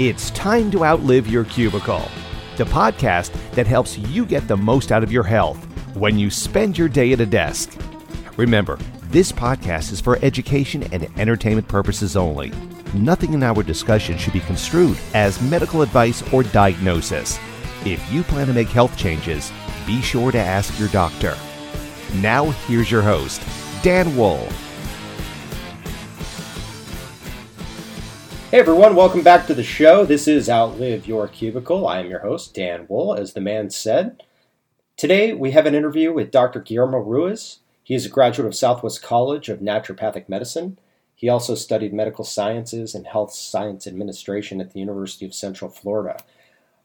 It's time to outlive your cubicle, the podcast that helps you get the most out of your health when you spend your day at a desk. Remember, this podcast is for education and entertainment purposes only. Nothing in our discussion should be construed as medical advice or diagnosis. If you plan to make health changes, be sure to ask your doctor. Now, here's your host, Dan Wool. Hey everyone, welcome back to the show. This is Outlive Your Cubicle. I am your host, Dan Wool, as the man said. Today we have an interview with Dr. Guillermo Ruiz. He is a graduate of Southwest College of Naturopathic Medicine. He also studied medical sciences and health science administration at the University of Central Florida.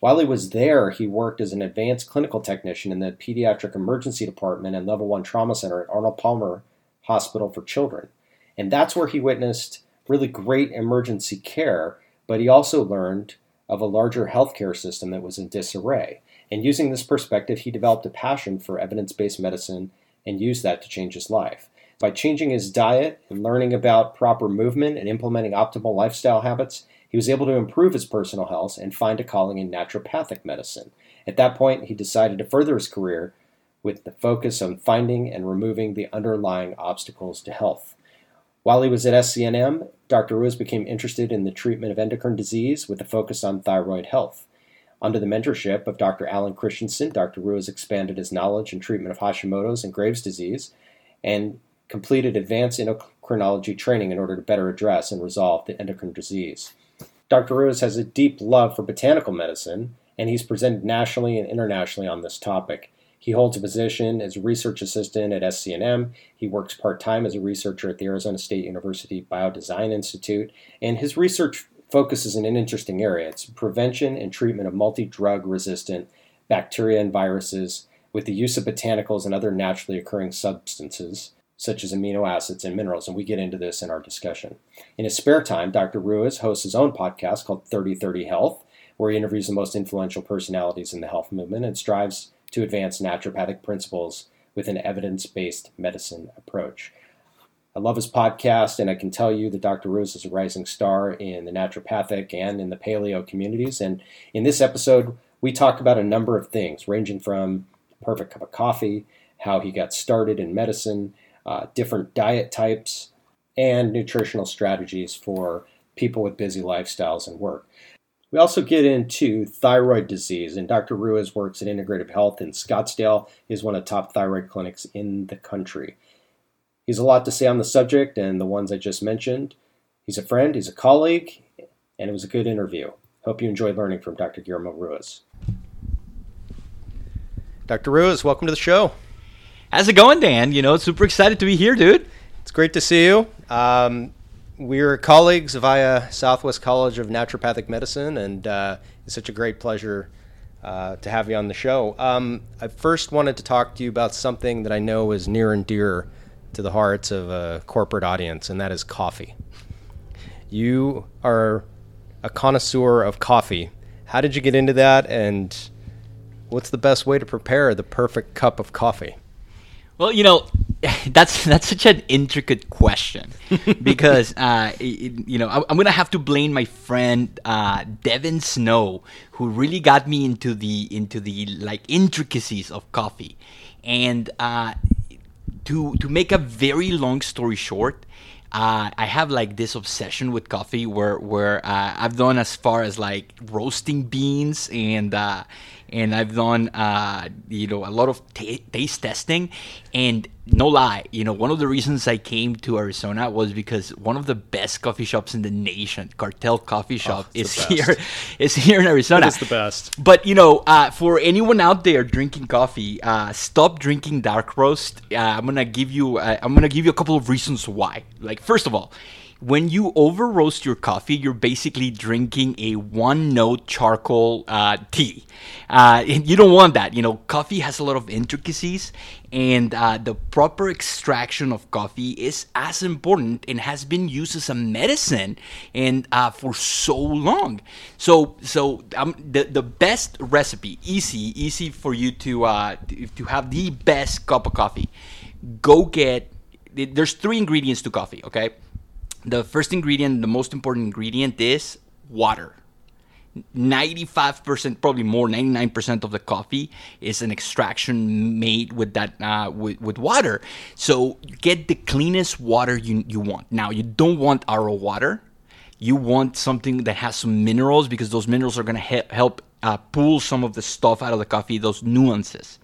While he was there, he worked as an advanced clinical technician in the pediatric emergency department and level 1 trauma center at Arnold Palmer Hospital for Children. And that's where he witnessed really great emergency care, but he also learned of a larger healthcare system that was in disarray. And using this perspective, he developed a passion for evidence based medicine and used that to change his life. By changing his diet and learning about proper movement and implementing optimal lifestyle habits, he was able to improve his personal health and find a calling in naturopathic medicine. At that point, he decided to further his career with the focus on finding and removing the underlying obstacles to health. While he was at SCNM, Dr. Ruiz became interested in the treatment of endocrine disease with a focus on thyroid health. Under the mentorship of Dr. Alan Christianson, Dr. Ruiz expanded his knowledge in treatment of Hashimoto's and Graves' disease and completed advanced endocrinology training in order to better address and resolve the endocrine disease. Dr. Ruiz has a deep love for botanical medicine, and he's presented nationally and internationally on this topic. He holds a position as a research assistant at SCNM. He works part time as a researcher at the Arizona State University Biodesign Institute, and his research focuses in an interesting area. It's prevention and treatment of multi drug resistant bacteria and viruses with the use of botanicals and other naturally occurring substances such as amino acids and minerals, and we get into this in our discussion. In his spare time, Dr. Ruiz hosts his own podcast called 3030 Health, where he interviews the most influential personalities in the health movement and strives to advance naturopathic principles with an evidence based medicine approach. I love his podcast, and I can tell you that Dr. Ruiz is a rising star in the naturopathic and in the paleo communities. And in this episode, we talk about a number of things, ranging from perfect cup of coffee, how he got started in medicine, uh, different diet types, and nutritional strategies for people with busy lifestyles and work. We also get into thyroid disease, and Dr. Ruiz works at Integrative Health in Scottsdale. He's one of the top thyroid clinics in the country. He's a lot to say on the subject and the ones I just mentioned. He's a friend, he's a colleague, and it was a good interview. Hope you enjoyed learning from Dr. Guillermo Ruiz. Dr. Ruiz, welcome to the show. How's it going, Dan? You know, super excited to be here, dude. It's great to see you. Um, we're colleagues via Southwest College of Naturopathic Medicine, and uh, it's such a great pleasure uh, to have you on the show. Um, I first wanted to talk to you about something that I know is near and dear to the hearts of a corporate audience, and that is coffee. You are a connoisseur of coffee. How did you get into that, and what's the best way to prepare the perfect cup of coffee? Well, you know, that's that's such an intricate question because uh, you know I'm gonna have to blame my friend uh, Devin Snow, who really got me into the into the like intricacies of coffee, and uh, to to make a very long story short. Uh, I have like this obsession with coffee where where uh, I've done as far as like roasting beans and uh, and I've done uh, you know a lot of t- taste testing, and no lie, you know one of the reasons I came to Arizona was because one of the best coffee shops in the nation, Cartel Coffee Shop, oh, is here is here in Arizona. It's the best. But you know, uh, for anyone out there drinking coffee, uh, stop drinking dark roast. Uh, I'm gonna give you uh, I'm gonna give you a couple of reasons why. Like first of all when you over roast your coffee, you're basically drinking a one note charcoal uh, tea. Uh, you don't want that. You know, coffee has a lot of intricacies, and uh, the proper extraction of coffee is as important and has been used as a medicine and uh, for so long. So, so um, the the best recipe, easy, easy for you to uh, to have the best cup of coffee. Go get. There's three ingredients to coffee. Okay the first ingredient, the most important ingredient is water. 95% probably more 99% of the coffee is an extraction made with that uh, with, with water. So get the cleanest water you, you want. Now you don't want RO water. You want something that has some minerals because those minerals are going to he- help uh, pull some of the stuff out of the coffee those nuances.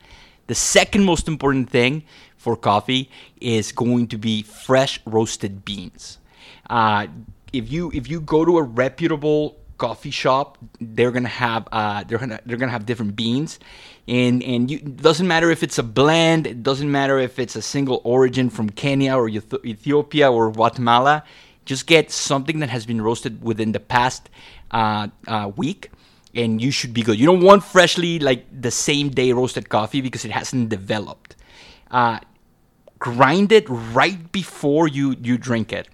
The second most important thing for coffee is going to be fresh roasted beans uh, if you if you go to a reputable coffee shop, they're gonna have uh, they're gonna they're gonna have different beans, and and you, doesn't matter if it's a blend. It doesn't matter if it's a single origin from Kenya or Ethiopia or Guatemala. Just get something that has been roasted within the past uh, uh, week, and you should be good. You don't want freshly like the same day roasted coffee because it hasn't developed. Uh, grind it right before you you drink it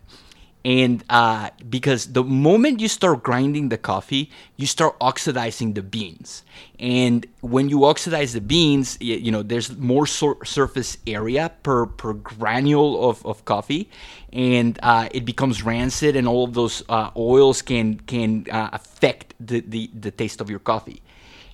and uh, because the moment you start grinding the coffee you start oxidizing the beans. And when you oxidize the beans you, you know there's more sur- surface area per per granule of, of coffee. And uh, it becomes rancid and all of those uh, oils can can uh, affect the, the the taste of your coffee.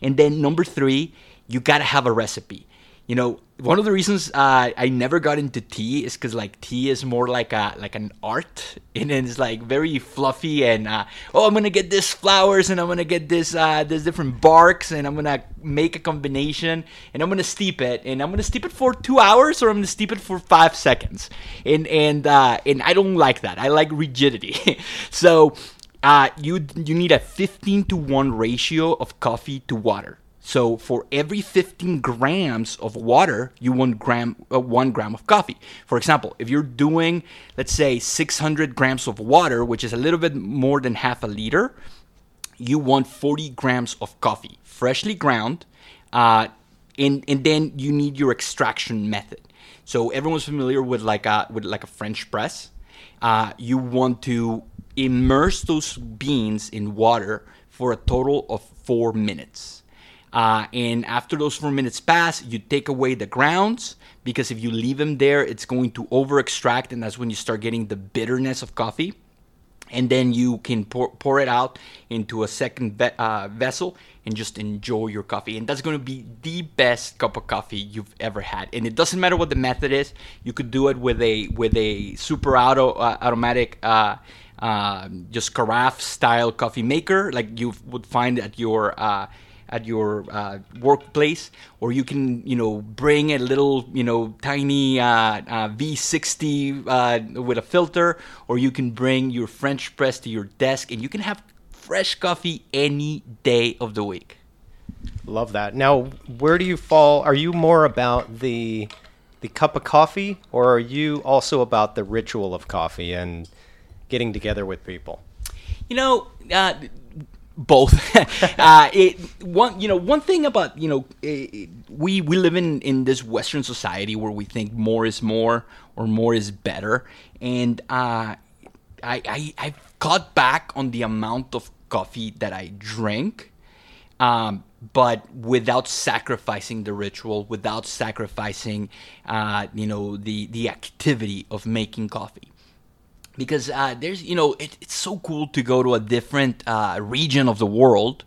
And then number three you got to have a recipe. You know one of the reasons uh, I never got into tea is because like tea is more like a like an art and it's like very fluffy and uh, oh I'm gonna get this flowers and I'm gonna get this uh, this different barks and I'm gonna make a combination and I'm gonna steep it and I'm gonna steep it for two hours or I'm gonna steep it for five seconds. And and uh, and I don't like that. I like rigidity. So uh, you you need a 15 to 1 ratio of coffee to water so for every 15 grams of water, you want gram uh, one gram of coffee. For example, if you're doing, let's say, 600 grams of water, which is a little bit more than half a liter, you want 40 grams of coffee, freshly ground, uh, and and then you need your extraction method. So everyone's familiar with like a with like a French press. Uh, you want to immerse those beans in water for a total of four minutes. Uh, and after those four minutes pass, you take away the grounds because if you leave them there, it's going to over extract, and that's when you start getting the bitterness of coffee. And then you can pour, pour it out into a second ve- uh, vessel and just enjoy your coffee. And that's going to be the best cup of coffee you've ever had. And it doesn't matter what the method is. You could do it with a with a super auto uh, automatic. Uh, uh, just carafe style coffee maker like you would find at your uh, at your uh, workplace, or you can, you know, bring a little, you know, tiny uh, uh, V60 uh, with a filter, or you can bring your French press to your desk, and you can have fresh coffee any day of the week. Love that. Now, where do you fall? Are you more about the the cup of coffee, or are you also about the ritual of coffee and getting together with people? You know, uh, both. uh, it, one, you know, one thing about you know, it, we we live in in this Western society where we think more is more or more is better, and uh, I, I I've cut back on the amount of coffee that I drink. Um, but without sacrificing the ritual, without sacrificing, uh, you know, the the activity of making coffee because uh, there's you know it, it's so cool to go to a different uh, region of the world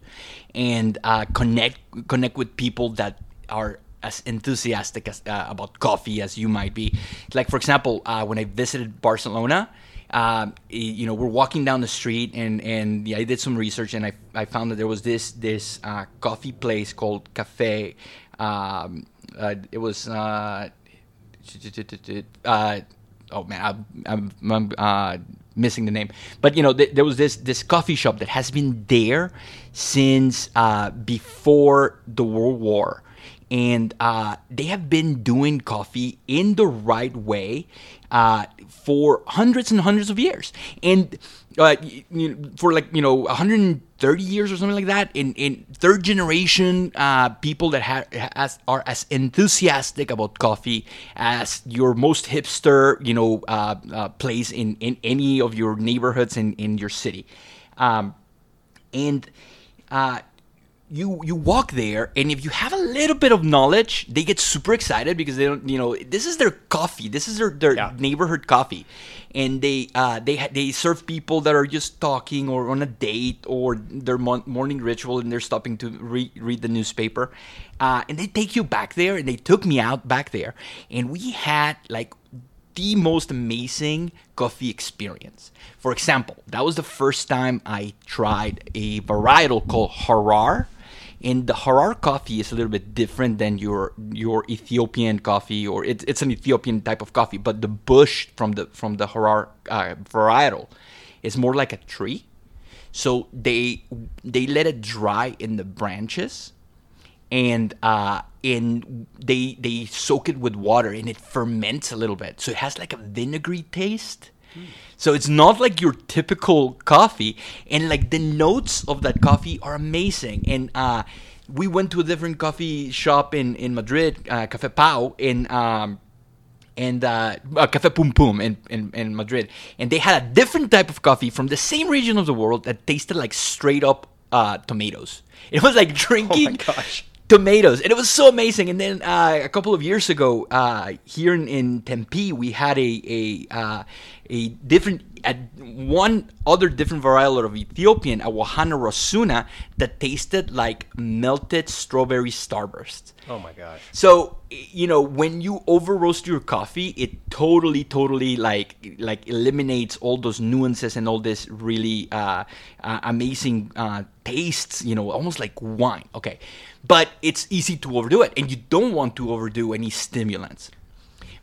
and uh, connect connect with people that are as enthusiastic as, uh, about coffee as you might be. Like for example, uh, when I visited Barcelona. Um, you know, we're walking down the street, and and yeah, I did some research, and I, I found that there was this this uh, coffee place called Cafe. Um, it was oh man, I, I'm, I'm uh, missing the name. But you know, th- there was this this coffee shop that has been there since uh, before the World War, and uh, they have been doing coffee in the right way uh, for hundreds and hundreds of years. And uh, you know, for like you know 130 years or something like that in in third generation uh, people that ha- are as enthusiastic about coffee as your most hipster you know uh, uh, place in in any of your neighborhoods in in your city um, and you you walk there and if you have a little bit of knowledge they get super excited because they don't you know this is their coffee this is their, their Yeah. neighborhood coffee and they uh, they ha- they serve people that are just talking or on a date or their mon- morning ritual and they're stopping to re- read the newspaper uh, and they take you back there and they took me out back there and we had like the most amazing coffee experience. For example, that was the first time I tried a varietal called Harar. And the Harar coffee is a little bit different than your your Ethiopian coffee, or it's it's an Ethiopian type of coffee. But the bush from the from the Harar uh, varietal is more like a tree. So they they let it dry in the branches, and uh, and they they soak it with water and it ferments a little bit so it has like a vinegary taste so it's not like your typical coffee and like the notes of that coffee are amazing and uh, we went to a different coffee shop in in madrid uh, cafe pau and um, and uh, uh, Cafe Pum Pum in, in, in Madrid. And they had a different type of coffee from the same region of the world that tasted like straight up uh, tomatoes. It was like drinking gosh. Tomatoes. And it was so amazing. And then uh, a couple of years ago, uh, here in, in Tempe, we had a, a, uh, a different, a, one other different varietal of Ethiopian, a Wahana Rosuna, that tasted like melted strawberry starburst. Oh my gosh. So you know when you over roast your coffee, it totally, totally like like eliminates all those nuances and all this really uh, uh, amazing uh, tastes. You know, almost like wine. Okay, but it's easy to overdo it, and you don't want to overdo any stimulants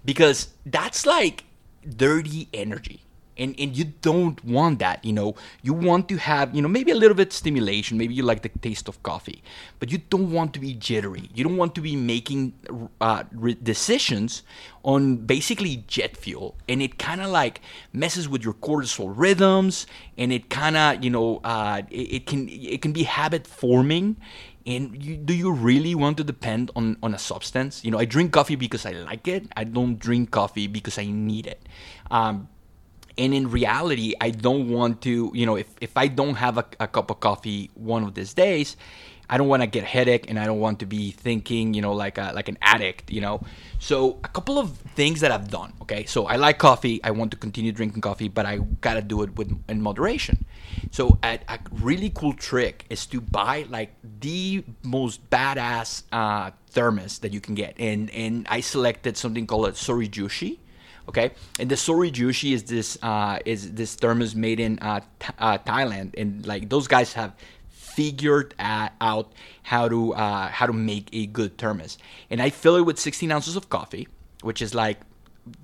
because that's like dirty energy and and you don't want that you know you want to have you know maybe a little bit stimulation maybe you like the taste of coffee but you don't want to be jittery you don't want to be making uh, re- decisions on basically jet fuel and it kind of like messes with your cortisol rhythms and it kind of you know uh, it, it can it can be habit forming and you, do you really want to depend on, on a substance? You know, I drink coffee because I like it. I don't drink coffee because I need it. Um, and in reality, I don't want to, you know, if, if I don't have a, a cup of coffee one of these days, I don't want to get a headache and I don't want to be thinking, you know, like a, like an addict, you know. So a couple of things that I've done, okay? So I like coffee. I want to continue drinking coffee, but I got to do it with in moderation. So a, a really cool trick is to buy like the most badass uh, thermos that you can get. And and I selected something called a Zojirushi okay? And the Zojirushi is this uh, is this thermos made in uh, th- uh, thailand. And like those guys have figured out how to uh, how to make a good thermos. And i fill it with 16 ounces of coffee which is like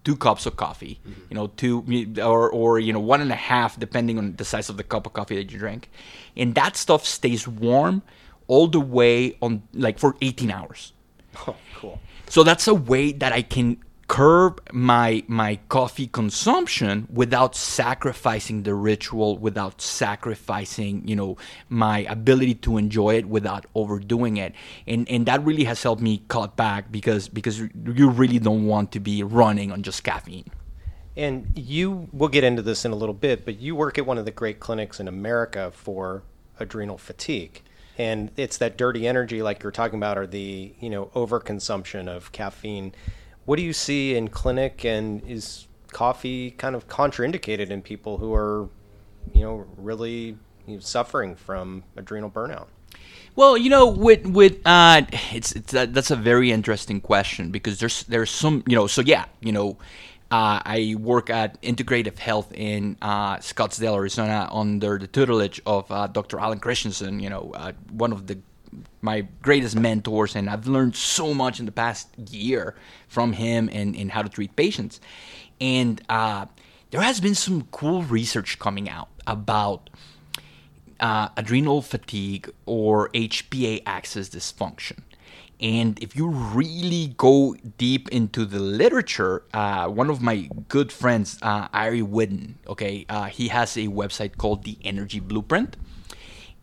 two cups of coffee you know two or or you know one and a half depending on the size of the cup of coffee that you drink. And that stuff stays warm all the way on like for 18 hours. Oh, cool. so that's a way that I can curb my my coffee consumption without sacrificing the ritual, without sacrificing, you know, my ability to enjoy it without overdoing it. And and that really has helped me cut back because because you really don't want to be running on just caffeine. And you, we'll get into this in a little bit, but you work at one of the great clinics in America for adrenal fatigue. And it's that dirty energy, like you're talking about, or the, you know, overconsumption of caffeine. What do you see in clinic, and is coffee kind of contraindicated in people who are, you know, really you know, suffering from adrenal burnout? Well, you know, with with uh, it's it's uh, that's a very interesting question because there's there's some you know so yeah you know. Uh, I work at Integrative Health in uh, Scottsdale, Arizona, under the tutelage of uh, Dr. Alan Christianson. You know, uh, one of the my greatest mentors, and I've learned so much in the past year from him and, and how to treat patients. And uh, there has been some cool research coming out about uh, adrenal fatigue or HPA axis dysfunction. And if you really go deep into the literature, uh, one of my good friends, uh, Ari okay, uh, he has a website called The Energy Blueprint.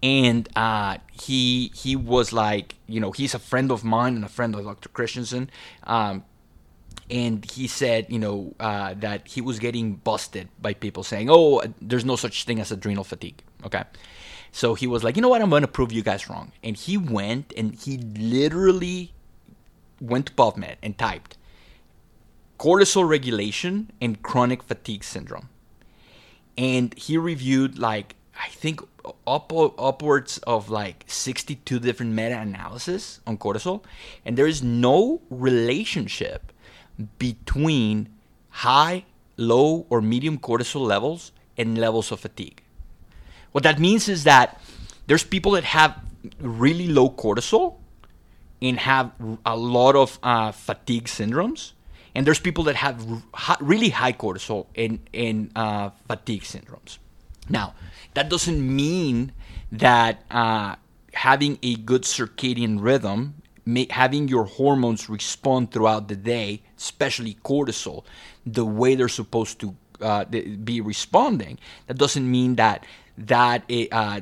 And uh, he he was like, you know, he's a friend of mine and a friend of Dr. Christianson. Um, and he said, you know, uh, that he was getting busted by people saying, "Oh, there's no such thing as adrenal fatigue." Okay, So he was like, you know what? I'm going to prove you guys wrong. And he went and he literally went to PubMed and typed cortisol regulation and chronic fatigue syndrome. And he reviewed like I think up, upwards of like 62 different meta-analysis on cortisol and there is no relationship between high, low or medium cortisol levels and levels of fatigue. What that means is that there's people that have really low cortisol and have a lot of uh, fatigue syndromes and there's people that have really high cortisol and, and uh, fatigue syndromes. Now, that doesn't mean that uh, having a good circadian rhythm, having your hormones respond throughout the day, especially cortisol, the way they're supposed to uh, be responding, that doesn't mean that that it, uh,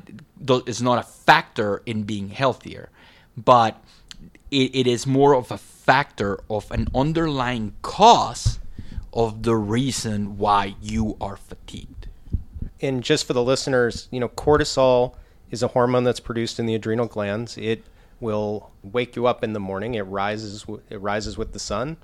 is not a factor in being healthier, but it, it is more of a factor of an underlying cause of the reason why you are fatigued. And just for the listeners, you know, cortisol is a hormone that's produced in the adrenal glands. It will wake you up in the morning. It rises it rises with the sun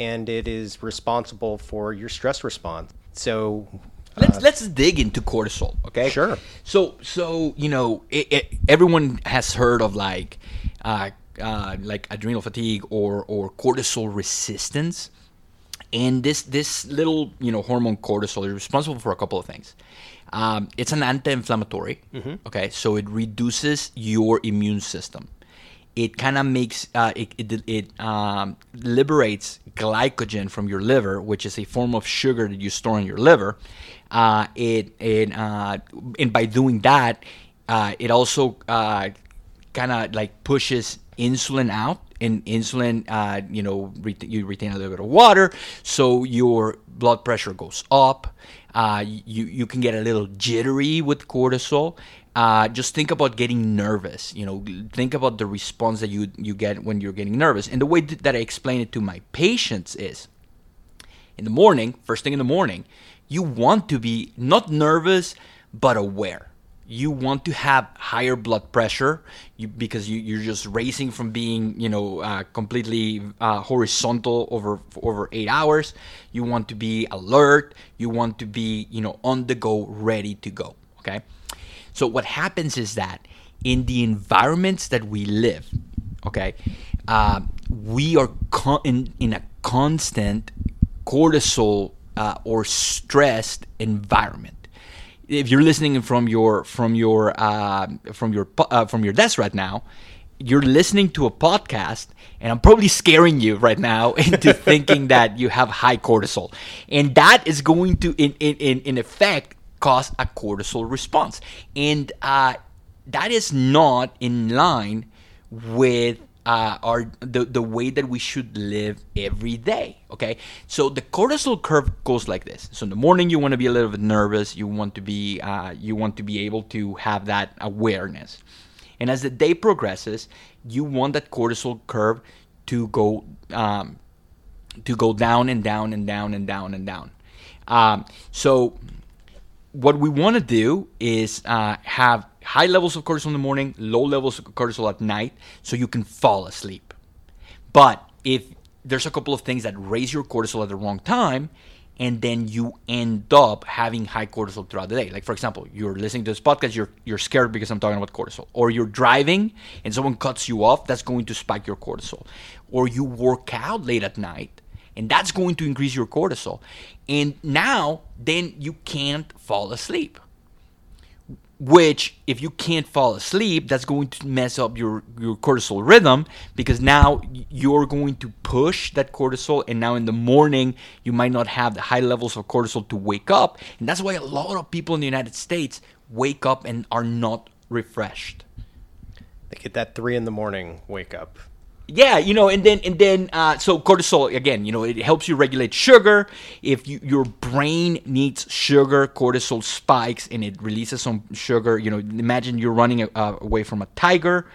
and it is responsible for your stress response. So let's uh, let's dig into cortisol, okay? Sure. So so you know, it, it, everyone has heard of like uh, uh, like adrenal fatigue or or cortisol resistance. And this this little you know hormone cortisol is responsible for a couple of things. Um, it's an anti-inflammatory. Mm-hmm. Okay, so it reduces your immune system. It kind of makes uh, it it, it um, liberates glycogen from your liver, which is a form of sugar that you store in your liver. Uh, it it uh, and by doing that, uh, it also uh, kind of like pushes insulin out and insulin uh, you know you retain a little bit of water so your blood pressure goes up. Uh, you you can get a little jittery with cortisol. Uh, just think about getting nervous you know think about the response that you you get when you're getting nervous. And the way that i explain it to my patients is in the morning first thing in the morning you want to be not nervous but aware you want to have higher blood pressure you, because you, are just racing from being you know uh, completely uh, horizontal over over eight hours. You want to be alert. You want to be you know on the go ready to go okay? So what happens is that in the environments that we live okay uh, we are con- in, in a constant cortisol uh, or stressed environment if you're listening from your from your uh, from your uh, from your desk right now, you're listening to a podcast, and I'm probably scaring you right now into thinking that you have high cortisol, and that is going to in in in effect cause a cortisol response, and uh, that is not in line with uh, are the, the way that we should live every day. Okay, so the cortisol curve goes like this. So in the morning, you want to be a little bit nervous. You want to be uh, you want to be able to have that awareness, and as the day progresses, you want that cortisol curve to go um, to go down and down and down and down and down. Um, so what we want to do is uh, have high levels of cortisol in the morning, low levels of cortisol at night, so you can fall asleep. But if there's a couple of things that raise your cortisol at the wrong time, and then you end up having high cortisol throughout the day. Like for example, you're listening to this podcast, you're you're scared because I'm talking about cortisol, or you're driving and someone cuts you off, that's going to spike your cortisol, or you work out late at night, and that's going to increase your cortisol, and now then you can't fall asleep which if you can't fall asleep that's going to mess up your, your cortisol rhythm because now you're going to push that cortisol and now in the morning you might not have the high levels of cortisol to wake up. And that's why a lot of people in the united states wake up and are not refreshed. They get that three in the morning wake up yeah, you know, and then and then uh, so cortisol again, you know, it helps you regulate sugar. If you, your brain needs sugar, cortisol spikes and it releases some sugar. You know, imagine you're running uh, away from a tiger.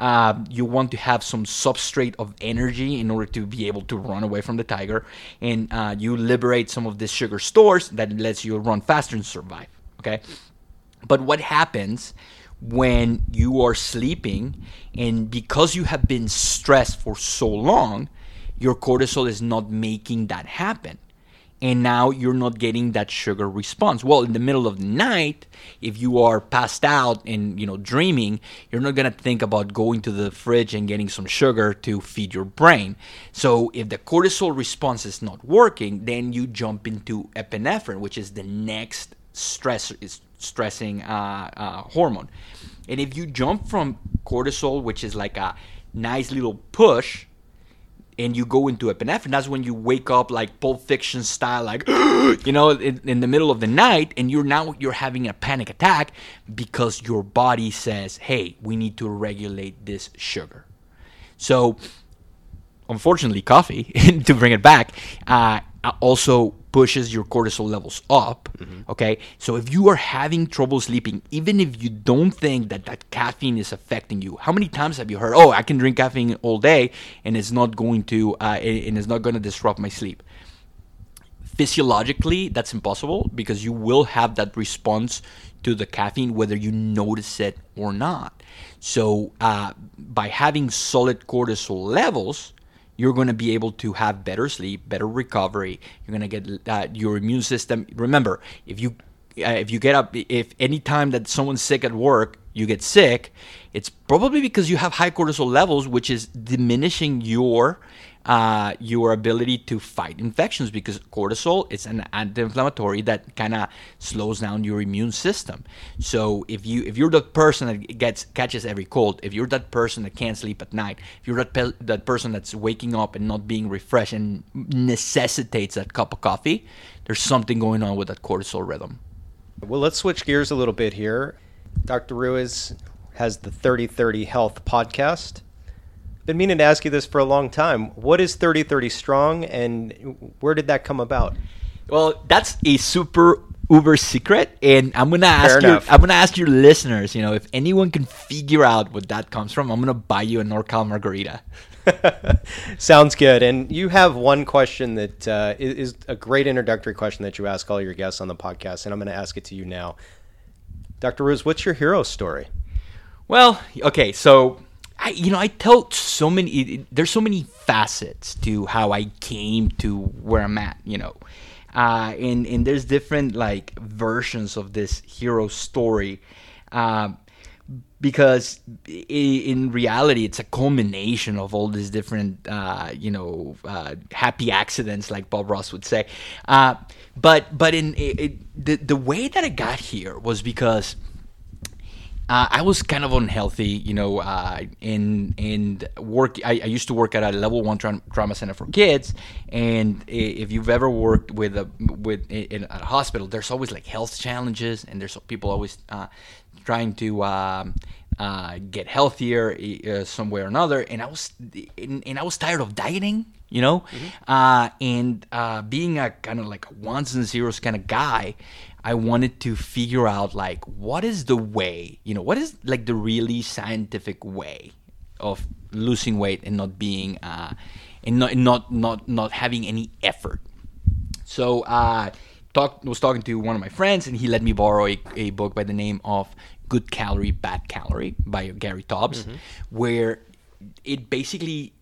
Uh, you want to have some substrate of energy in order to be able to run away from the tiger, and uh, you liberate some of the sugar stores that lets you run faster and survive. Okay, but what happens when you are sleeping and because you have been stressed for so long your cortisol is not making that happen. And now you're not getting that sugar response. Well in the middle of the night if you are passed out and you know dreaming you're not going to think about going to the fridge and getting some sugar to feed your brain. So if the cortisol response is not working then you jump into epinephrine which is the next stress is stressing uh, uh, hormone. And if you jump from cortisol, which is like a nice little push, and you go into epinephrine, that's when you wake up like Pulp Fiction style, like you know, in, in, the middle of the night, and you're now you're having a panic attack because your body says, "Hey, we need to regulate this sugar." So, unfortunately, coffee to bring it back uh, also pushes your cortisol levels up. Mm-hmm. Okay, so if you are having trouble sleeping, even if you don't think that that caffeine is affecting you, how many times have you heard, "Oh, I can drink caffeine all day and it's not going to uh, and it's not going to disrupt my sleep"? Physiologically, that's impossible because you will have that response to the caffeine whether you notice it or not. So, uh, by having solid cortisol levels, you're going to be able to have better sleep, better recovery. You're going to get uh, your immune system. Remember, if you uh, if you get up, if any time that someone's sick at work, you get sick, it's probably because you have high cortisol levels, which is diminishing your uh, your ability to fight infections because cortisol is an anti-inflammatory that kind of slows down your immune system. So if you if you're the person that gets catches every cold, if you're that person that can't sleep at night, if you're that pe- that person that's waking up and not being refreshed and necessitates that cup of coffee, there's something going on with that cortisol rhythm. Well, let's switch gears a little bit here. Dr. Ruiz has the 3030 Health podcast been meaning to ask you this for a long time. What is 3030 Strong and where did that come about? Well, that's a super uber secret and I'm going to ask you I'm going to ask your listeners, you know, if anyone can figure out what that comes from, I'm going to buy you a NorCal margarita. Sounds good. And you have one question that uh, is a great introductory question that you ask all your guests on the podcast, and I'm going to ask it to you now. Dr. Ruiz, what's your hero story? Well, okay, so I, you know, I tell so many. There's so many facets to how I came to where I'm at. You know, uh, and and there's different like versions of this hero story, uh, because in reality, it's a culmination of all these different, uh, you know, uh, happy accidents, like Bob Ross would say. Uh, but but in it, it, the the way that I got here was because uh, I was kind of unhealthy, you know, uh, in in work. I, I, used to work at a level one tra- trauma center for kids, and if you've ever worked with a with in a hospital, there's always like health challenges, and there's people always uh, trying to um, uh, get healthier uh, some way or another. And I was and, and I was tired of dieting, you know, mm-hmm. Uh, and being a kind of like a ones and zeros kind of guy. I wanted to figure out like what is the way, you know, what is like the really scientific way of losing weight and not being uh, and not not not not having any effort. So uh talk was talking to one of my friends and he let me borrow a, a book by the name of Good Calorie Bad Calorie by Gary Taubes mm-hmm. where it basically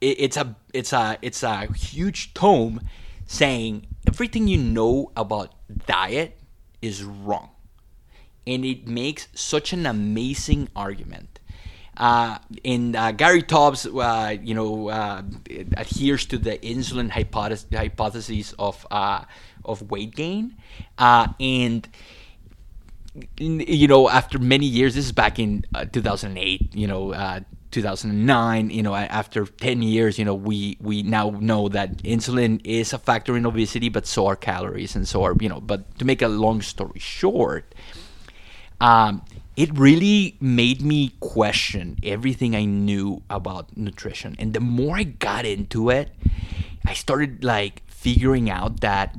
it, it's a it's a it's a huge tome saying everything you know about diet is wrong. And it makes such an amazing argument. Uh, and uh, Gary Taubes, uh, you know, uh, adheres to the insulin hypothesis, hypothesis of uh, of weight gain, uh, and you know, after many years, this is back in 2008. You know, 2009 you know after 10 years you know we we now know that insulin is a factor in obesity but so are calories and so are you know but to make a long story short um, it really made me question everything i knew about nutrition. And the more i got into it i started like figuring out that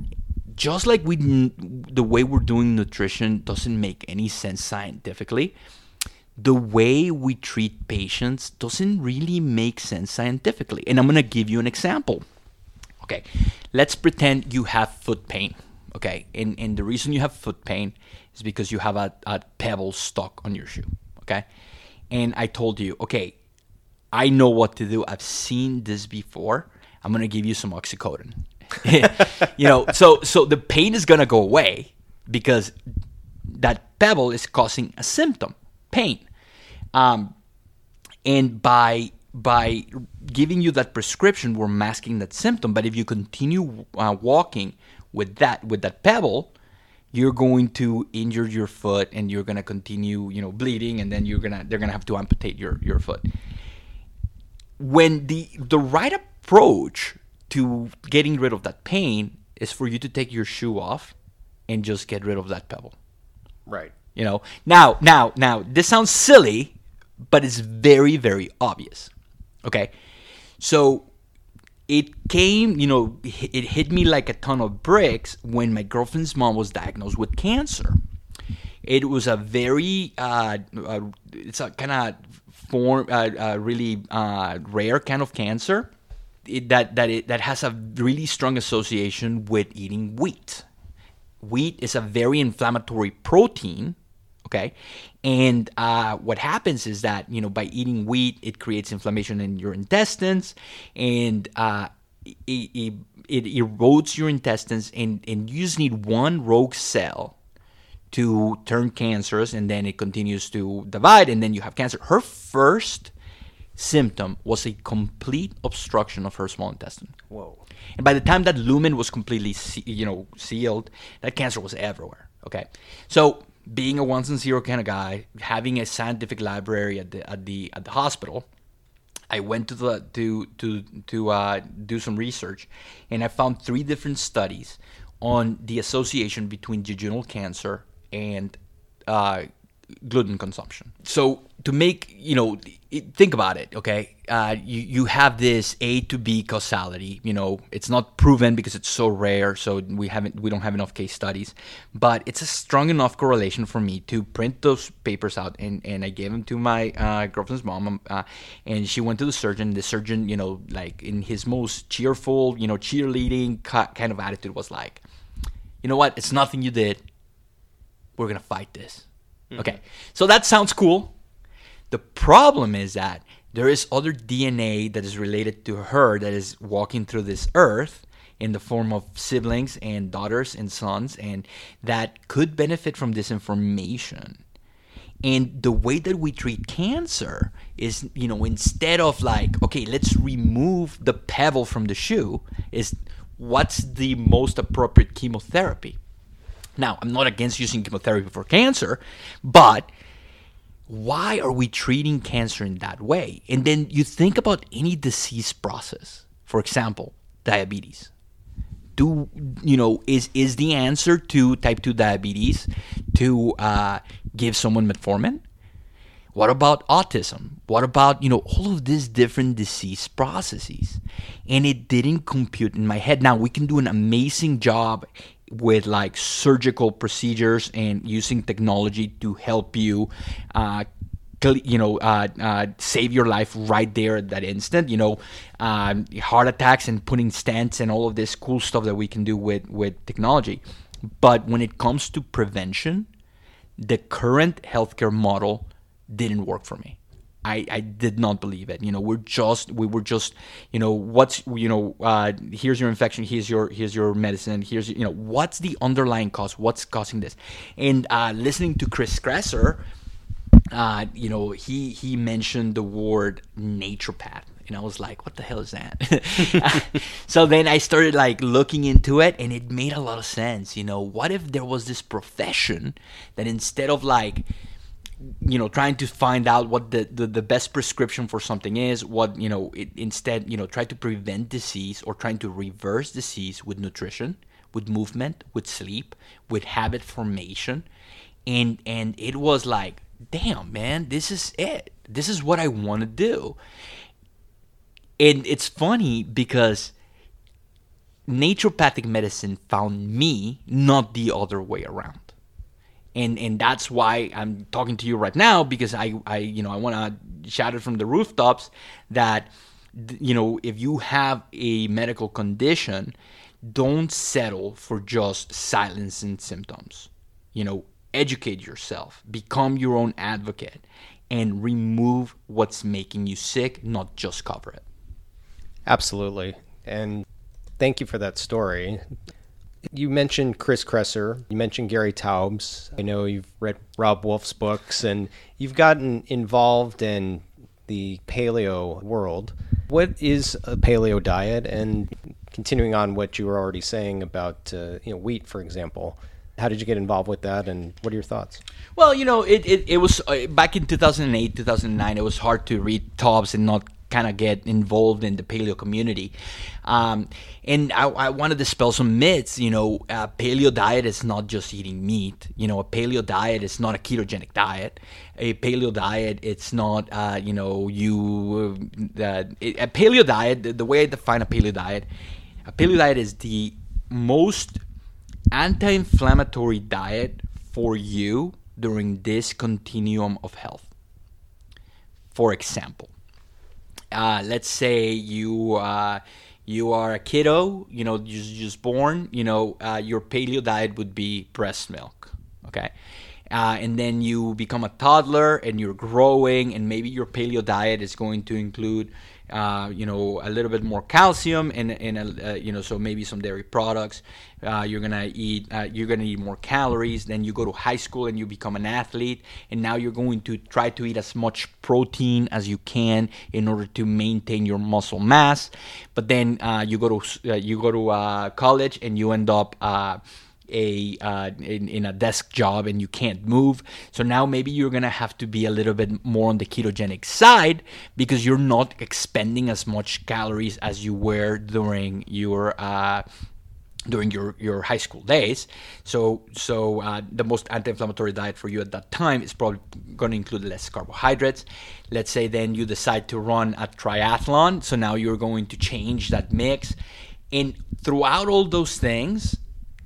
just like we the way we're doing nutrition doesn't make any sense scientifically the way we treat patients doesn't really make sense scientifically. And I'm going to give you an example. Okay, let's pretend you have foot pain. Okay, and and the reason you have foot pain is because you have a, a pebble stuck on your shoe. Okay, and I told you, okay, I know what to do. I've seen this before. I'm gonna give you some oxycodone. you know, so so the pain is gonna go away because that pebble is causing a symptom, pain. Um, and by by giving you that prescription, we're masking that symptom. But if you continue uh, walking with that with that pebble, you're going to injure your foot, and you're gonna continue, you know, bleeding, and then you're gonna they're gonna have to amputate your your foot. When the the right approach to getting rid of that pain is for you to take your shoe off and just get rid of that pebble. Right. You know, now, now, now, this sounds silly, but it's very, very obvious. Okay. So it came, you know, it hit me like a ton of bricks when my girlfriend's mom was diagnosed with cancer. It was a very, uh, uh, it's a kind of form, uh, uh, really uh, rare kind of cancer. It, that that it, that has a really strong association with eating wheat. Wheat is a very inflammatory protein, okay, and uh, what happens is that you know by eating wheat, it creates inflammation in your intestines, and uh, it, it, it erodes your intestines, and and you just need one rogue cell to turn cancerous, and then it continues to divide, and then you have cancer. Her first symptom was a complete obstruction of her small intestine. Whoa. And by the time that lumen was completely, you know, sealed, that cancer was everywhere. Okay, so being a once and zero kind of guy, having a scientific library at the at the at the hospital, I went to the to to to uh, do some research, and I found three different studies on the association between jejunal cancer and uh, gluten consumption. So to make you know, think about it. Okay, uh, you you have this A to B causality. You know, it's not proven because it's so rare. So we haven't we don't have enough case studies, but it's a strong enough correlation for me to print those papers out and and I gave them to my uh, girlfriend's mom, um, uh, and she went to the surgeon. The surgeon, you know, like in his most cheerful, you know, cheerleading kind of attitude was like, you know what? It's nothing you did. We're gonna fight this. Mm-hmm. Okay, so that sounds cool. The problem is that there is other DNA that is related to her that is walking through this earth in the form of siblings and daughters and sons, and that could benefit from this information. And the way that we treat cancer is, you know, instead of like, okay, let's remove the pebble from the shoe, is what's the most appropriate chemotherapy? Now, I'm not against using chemotherapy for cancer, but why are we treating cancer in that way? And then you think about any disease process. For example, diabetes. Do you know is is the answer to type 2 diabetes to uh, give someone metformin? What about autism? What about, you know, all of these different disease processes? And it didn't compute in my head. Now, we can do an amazing job with like surgical procedures and using technology to help you uh, you know uh, uh, save your life right there at that instant you know um, heart attacks and putting stents and all of this cool stuff that we can do with with technology. But when it comes to prevention the current healthcare model didn't work for me I, I did not believe it. You know, we're just we were just, you know, what's you know, uh, here's your infection, here's your here's your medicine, here's you know, what's the underlying cause, what's causing this, and uh, listening to Chris Kresser, uh, you know, he he mentioned the word naturopath, and I was like, what the hell is that? so then I started like looking into it, and it made a lot of sense. You know, what if there was this profession that instead of like you know trying to find out what the, the, the, best prescription for something is what you know it, instead you know try to prevent disease or trying to reverse disease with nutrition with movement with sleep with habit formation. And and it was like damn man this is it. This is what i want to do. And it's funny because naturopathic medicine found me not the other way around and and that's why I'm talking to you right now because I I you know I want to shout it from the rooftops that you know if you have a medical condition don't settle for just silencing symptoms. You know, educate yourself, become your own advocate, and remove what's making you sick, not just cover it. Absolutely. And thank you for that story. You mentioned Chris Kresser, you mentioned Gary Taubes. I know you've read Robb Wolf's books and you've gotten involved in the paleo world. What is a paleo diet? And continuing on what you were already saying about uh, you know wheat, for example, how did you get involved with that, and what are your thoughts? Well, you know, it, it, it was uh, back in 2008, 2009. It was hard to read Taubes and not kind of get involved in the paleo community. Um, and I, I, wanted to dispel some myths. You know, a paleo diet is not just eating meat. You know, a paleo diet is not a ketogenic diet. A paleo diet, it's not, uh, you know, you. Uh, a paleo diet, the, the way I define a paleo diet, a paleo diet is the most anti inflammatory diet for you during this continuum of health. For example, uh, let's say you uh, you are a kiddo, you know, you're just born, you know, uh, your paleo diet would be breast milk, okay? Uh, and then you become a toddler and you're growing, and maybe your paleo diet is going to include uh, you know, a little bit more calcium and, and uh, you know, so maybe some dairy products. Uh, you're gonna eat, uh, you're gonna eat more calories. Then you go to high school and you become an athlete, and now you're going to try to eat as much protein as you can in order to maintain your muscle mass. But then uh, you go to you go to college and you end up a uh, in, in a desk job and you can't move so now maybe you're gonna have to be a little bit more on the ketogenic side because you're not expending as much calories as you were during your uh, during your, your high school days. So so uh, the most anti-inflammatory diet for you at that time is probably going to include less carbohydrates. Let's say then you decide to run a triathlon. So now you're going to change that mix. And throughout all those things,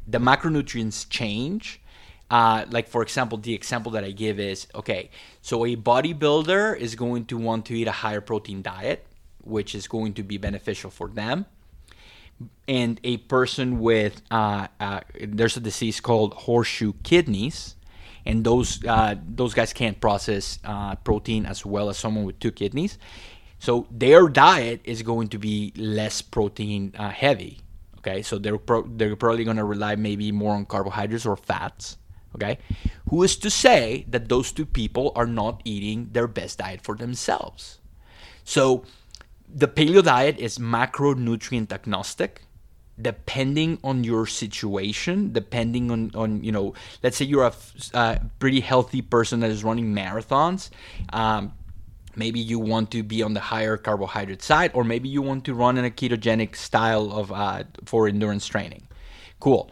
the macronutrients change. Uh, like for example, the example that I give is okay. So a bodybuilder is going to want to eat a higher protein diet, which is going to be beneficial for them. And a person with uh, uh, there's a disease called horseshoe kidneys, and those uh, those guys can't process uh, protein as well as someone with two kidneys. So their diet is going to be less protein uh, heavy Okay, so they're pro- they're probably to rely maybe more on carbohydrates or fats. Okay, who is to say that those two people are not eating their best diet for themselves? So the paleo diet is macronutrient agnostic depending on your situation depending on, on you know let's say you're a, a pretty healthy person that is running marathons um, maybe you want to be on the higher carbohydrate side or maybe you want to run in a ketogenic style of uh, for endurance training. Cool.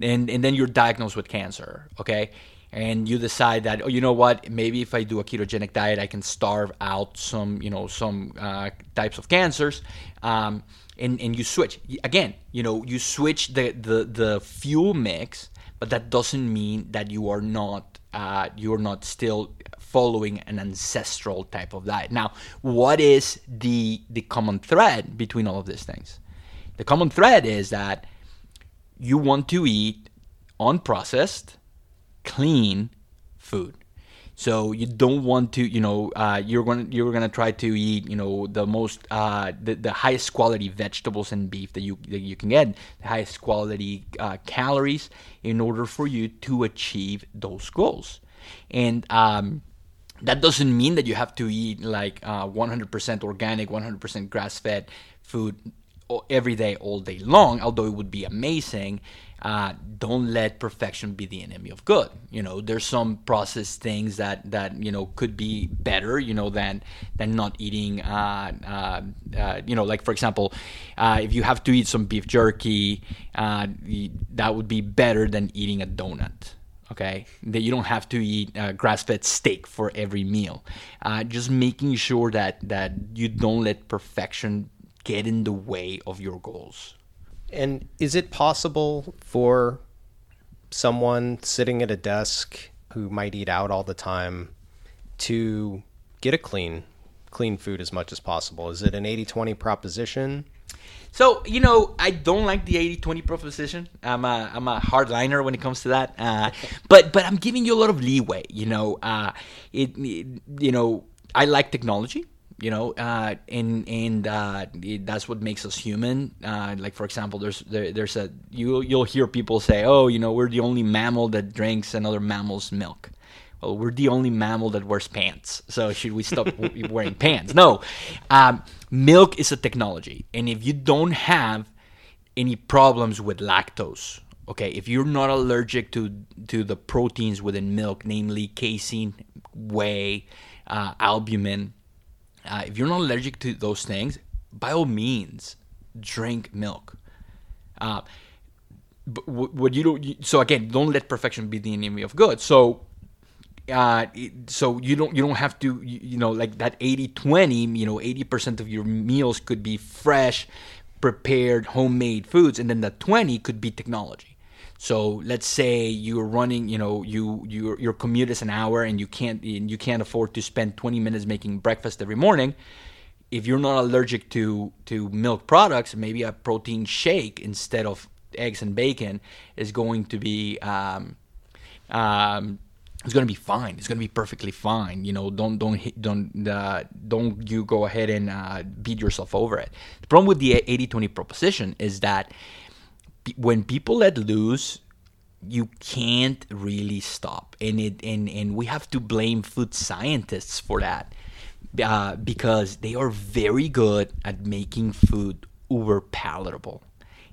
And, and then you're diagnosed with cancer okay? And you decide that oh you know what? Maybe if i do a ketogenic diet i can starve out some you know some uh, types of cancers. Um, and, and you switch. Again you know you switch the, the, the fuel mix but that doesn't mean that you are not uh, you're not still following an ancestral type of diet. Now, what is the the common thread between all of these things? The common thread is that you want to eat unprocessed, clean food. So you don't want to, you know, uh, you're going you're to try to eat, you know, the most uh, the, the highest quality vegetables and beef that you that you can get, the highest quality uh, calories in order for you to achieve those goals. And um, that doesn't mean that you have to eat like uh, 100% organic, 100% grass fed food every day, all day long, although it would be amazing. Uh, don't let perfection be the enemy of good. You know, there's some processed things that that you know could be better. You know, than than not eating. Uh, uh, uh you know, like for example, uh, if you have to eat some beef jerky, uh, that would be better than eating a donut okay that you don't have to eat uh, grass-fed steak for every meal. Uh, just making sure that that you don't let perfection get in the way of your goals. And is it possible for someone sitting at a desk who might eat out all the time to get a clean clean food as much as possible? Is it an 80-20 proposition So you know, I don't like the 80-20 proposition. I'm a I'm a hardliner when it comes to that. Uh, but but I'm giving you a lot of leeway. You know, uh, it, it you know I like technology you know uh, and and uh, it, that's what makes us human uh, like for example there's there, there's a you you'll hear people say oh you know we're the only mammal that drinks another mammal's milk well we're the only mammal that wears pants so should we stop wearing pants no um, milk is a technology and if you don't have any problems with lactose okay if you're not allergic to to the proteins within milk namely casein whey uh, albumin uh, if you're not allergic to those things, by all means, drink milk. Uh, but what you don't, so again, don't let perfection be the enemy of good. So, uh, so you don't you don't have to you, know like that 80-20, you know, 80% of your meals could be fresh, prepared, homemade foods, and then the 20 could be technology. So let's say you're running, you know, you your your commute is an hour and you can't you can't afford to spend 20 minutes making breakfast every morning. If you're not allergic to to milk products, maybe a protein shake instead of eggs and bacon is going to be um, um, it's going to be fine. It's going to be perfectly fine. You know, don't don't don't uh, don't you go ahead and uh, beat yourself over it. The problem with the 80-20 proposition is that when people let loose you can't really stop and it and and we have to blame food scientists for that uh, because they are very good at making food uber palatable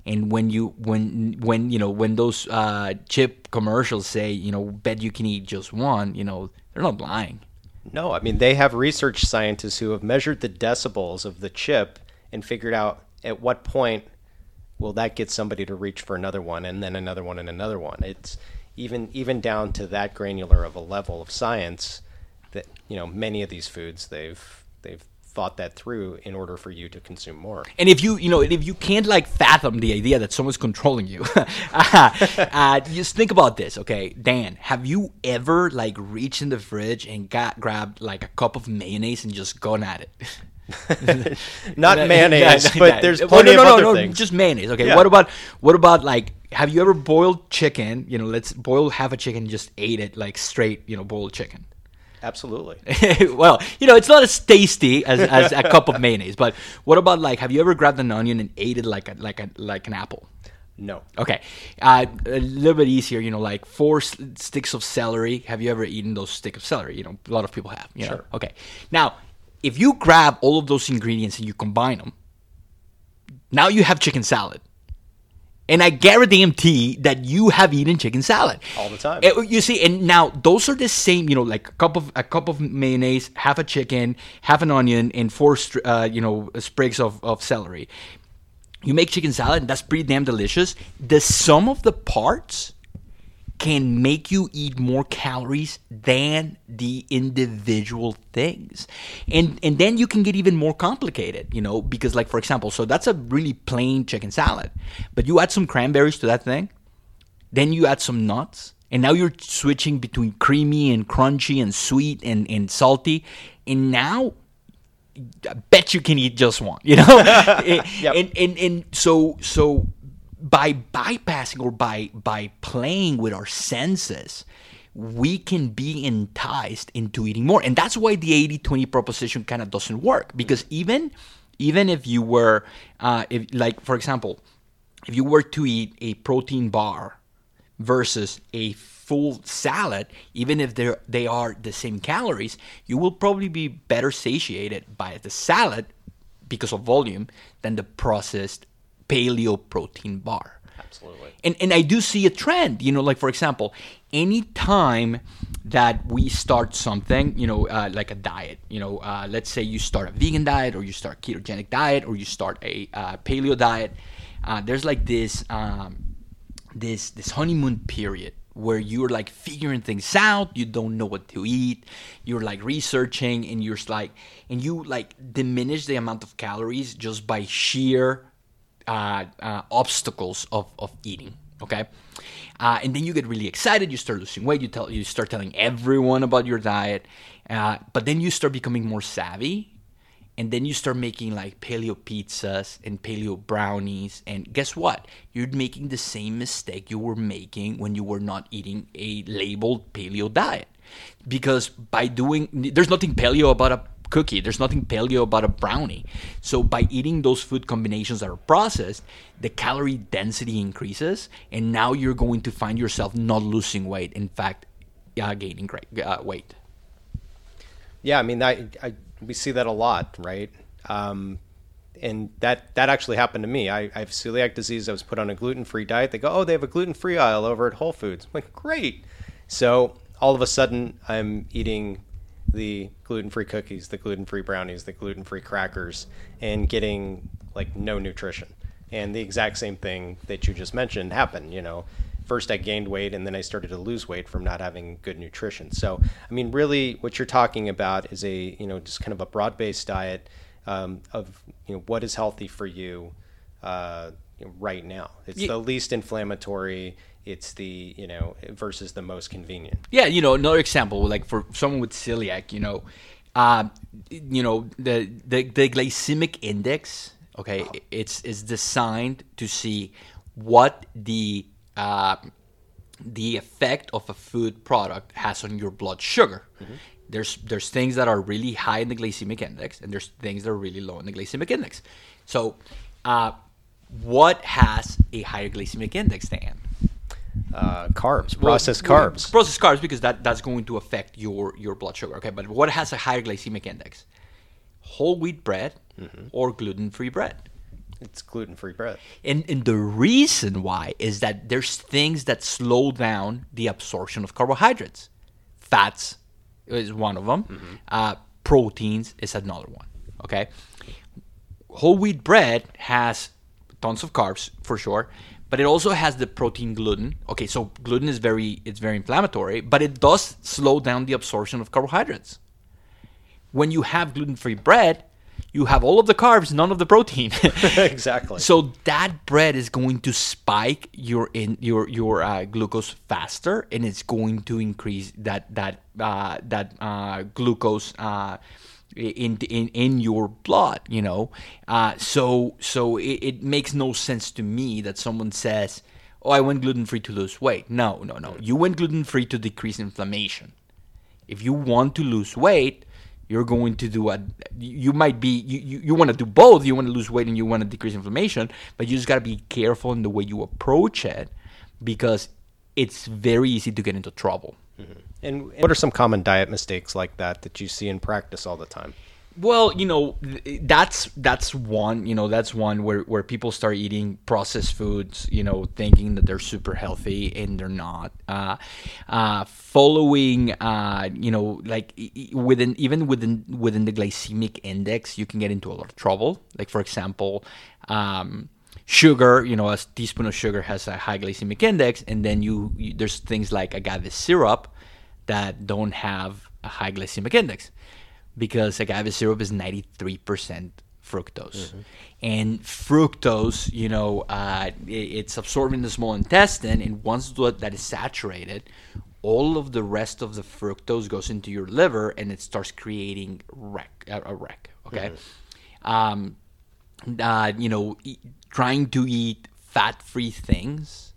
and when you when when you know when those uh, chip commercials say you know bet you can eat just one you know they're not lying no i mean they have research scientists who have measured the decibels of the chip and figured out at what point will that get somebody to reach for another one and then another one and another one? It's even even down to that granular of a level of science that you know many of these foods they've they've thought that through in order for you to consume more. And if you, you know, if you can't like fathom the idea that someone's controlling you, uh, uh, just think about this, okay? Dan, have you ever like reached in the fridge and got grabbed like a cup of mayonnaise and just gone at it? Not mayonnaise, but there's plenty no, no, of other no, things. Just mayonnaise. Okay. Yeah. What about what about like? Have you ever boiled chicken? You know, let's boil half a chicken and just ate it like straight. You know, boiled chicken. Absolutely. well, you know, it's not as tasty as, as a cup of mayonnaise. But what about like? Have you ever grabbed an onion and ate it like a like a like an apple? No. Okay. Uh, a little bit easier, you know, like four s- sticks of celery. Have you ever eaten those sticks of celery? You know, a lot of people have. You know? Sure. Okay. Now, if you grab all of those ingredients and you combine them, now you have chicken salad. And I guarantee that you have eaten chicken salad All the time. Eh, You see, and now those are the same. You know, like a cup of a cup of mayonnaise, half a chicken, half an onion, and four, uh, you know, sprigs of, of celery. You make chicken salad, and that's pretty damn delicious. The sum of the parts can make you eat more calories than the individual things. And and then you can get even more complicated, you know, because like for example, so that's a really plain chicken salad. But you add some cranberries to that thing, then you add some nuts, and now you're switching between creamy and crunchy and sweet and, and salty. And now I bet you can eat just one, you know? and, and and so so by bypassing or by by playing with our senses we can be enticed into eating more. And that's why the 80-20 proposition kind of doesn't work. Because even even if you were uh, if like for example if you were to eat a protein bar versus a full salad even if they they are the same calories you will probably be better satiated by the salad because of volume than the processed paleo protein bar. Absolutely. And and I do see a trend, you know, like for example, anytime that we start something, you know, uh, like a diet, you know, uh, let's say you start a vegan diet or you start a ketogenic diet or you start a uh, paleo diet, uh, there's like this um, this this honeymoon period where you're like figuring things out you don't know what to eat you're like researching and you're like and you like diminish the amount of calories just by sheer obstacles of, of eating okay? Uh, and then you get really excited you start losing weight you tell you start telling everyone about your diet uh, but then you start becoming more savvy and then you start making like paleo pizzas and paleo brownies and guess what? You're making the same mistake you were making when you were not eating a labeled paleo diet because by doing there's nothing paleo about a cookie there's nothing paleo about a brownie so by eating those food combinations that are processed the calorie density increases and now you're going to find yourself not losing weight in fact uh, gaining uh, weight yeah i mean I, I we see that a lot, right? Um, and that that actually happened to me. I, I have celiac disease. I was put on a gluten free diet. They go, oh, they have a gluten free aisle over at Whole Foods. I'm like, great. So all of a sudden, I'm eating the gluten free cookies, the gluten free brownies, the gluten free crackers, and getting like no nutrition. And the exact same thing that you just mentioned happened. You know, first I gained weight and then I started to lose weight from not having good nutrition. So, I mean, really, what you're talking about is a you know just kind of a broad-based diet um, of you know what is healthy for you, uh, right now. It's yeah. the least inflammatory. It's the you know versus the most convenient. Yeah, you know, another example like for someone with celiac, you know, uh, you know the the, the glycemic index. Okay, oh. it's is designed to see what the uh, the effect of a food product has on your blood sugar. Mm-hmm. There's there's things that are really high in the glycemic index, and there's things that are really low in the glycemic index. So, uh, what has a higher glycemic index, Dan? Uh, carbs, well, processed carbs. Processed carbs, because that, that's going to affect your, your blood sugar. Okay, but what has a higher glycemic index? Whole wheat bread mm-hmm. or gluten free bread? It's gluten free bread. And, and the reason why is that there's things that slow down the absorption of carbohydrates. Fats is one of them, mm-hmm. uh, proteins is another one. Okay. Whole wheat bread has tons of carbs for sure, but it also has the protein gluten. Okay, so gluten is very it's very inflammatory, but it does slow down the absorption of carbohydrates. When you have gluten-free bread, you have all of the carbs, none of the protein. exactly. So that bread is going to spike your in your your uh, glucose faster, and it's going to increase that that uh, that uh, glucose. In, in in your blood, you know, uh, so so it, it makes no sense to me that someone says, "Oh, I went gluten free to lose weight." No, no, no. You went gluten free to decrease inflammation. If you want to lose weight, you're going to do a you might be you, you, you want to do both you want to lose weight and you want to decrease inflammation but you just got to be careful in the way you approach it because it's very easy to get into trouble mm-hmm. And, and what are some common diet mistakes like that that you see in practice all the time well, you know, that's that's one, you know, that's one where where people start eating processed foods, you know, thinking that they're super healthy and they're not. Uh, uh, following, uh, you know, like within even within within the glycemic index, you can get into a lot of trouble. Like for example, um, sugar, you know, a teaspoon of sugar has a high glycemic index, and then you, you there's things like agave syrup that don't have a high glycemic index because agave syrup is 93% fructose. Mm-hmm. And fructose, you know, uh, it, it's absorbed in the small intestine, and once that is saturated, all of the rest of the fructose goes into your liver, and it starts creating wreck, a wreck. Okay, mm-hmm. um, uh, you know, e- trying to eat fat-free things.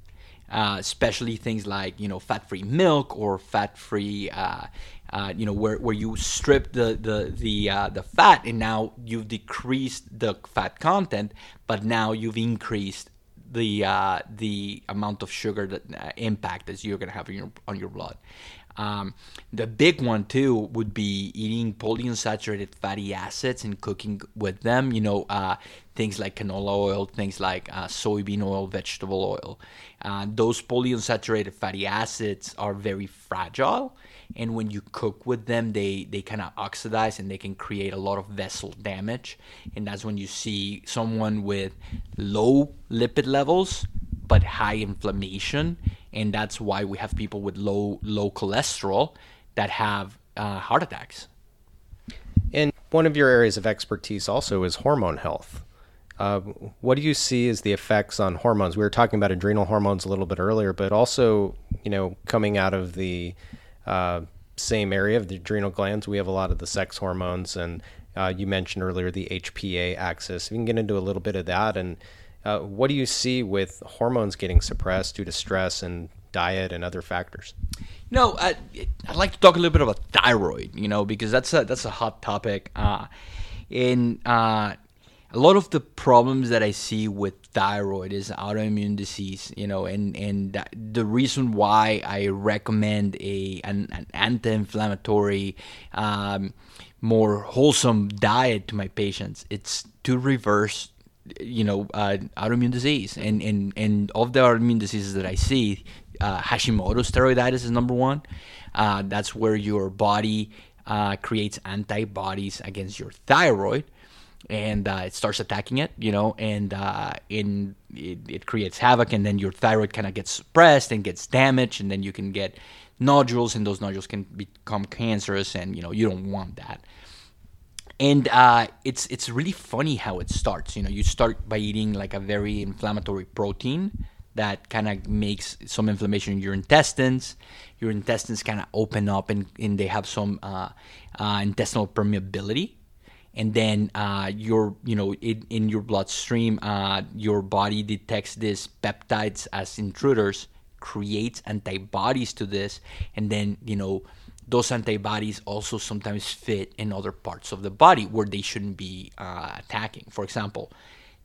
Uh, especially things like you know fat-free milk or fat-free uh, uh, you know, where, where you strip the the the uh, the fat, and now you've decreased the fat content, but now you've increased the uh, the amount of sugar that uh, impact that you're gonna have on your on your blood. Um, the big one too would be eating polyunsaturated fatty acids and cooking with them. You know, uh, things like canola oil, things like uh, soybean oil, vegetable oil. Uh, those polyunsaturated fatty acids are very fragile and when you cook with them they they kind of oxidize and they can create a lot of vessel damage and that's when you see someone with low lipid levels but high inflammation and that's why we have people with low low cholesterol that have uh, heart attacks and one of your areas of expertise also is hormone health uh, what do you see as the effects on hormones? We were talking about adrenal hormones a little bit earlier, but also, you know, coming out of the uh, same area of the adrenal glands. We have a lot of the sex hormones, and uh, you mentioned earlier the HPA axis. We can get into a little bit of that. And uh, what do you see with hormones getting suppressed due to stress and diet and other factors? You know, I, would like to talk a little bit about thyroid. You know, because that's a that's a hot topic. Uh, in uh, a lot of the problems that I see with thyroid is autoimmune disease, you know, and and the reason why I recommend a an, an anti-inflammatory, um, more wholesome diet to my patients, it's to reverse, you know, uh, autoimmune disease, and and and of the autoimmune diseases that I see, uh, Hashimoto's thyroiditis is number one. Uh, that's where your body uh, creates antibodies against your thyroid and uh, it starts attacking it, you know, and uh, in it, it, creates havoc, and then your thyroid kind of gets suppressed and gets damaged, and then you can get nodules, and those nodules can become cancerous, and you know you don't want that. And uh, it's it's really funny how it starts. You know, you start by eating like a very inflammatory protein that kind of makes some inflammation in your intestines. Your intestines kind of open up, and, and they have some uh, uh, intestinal permeability and then uh, your you know in, in your bloodstream uh, your body detects these peptides as intruders creates antibodies to this. And then you know those antibodies also sometimes fit in other parts of the body where they shouldn't be uh, attacking. For example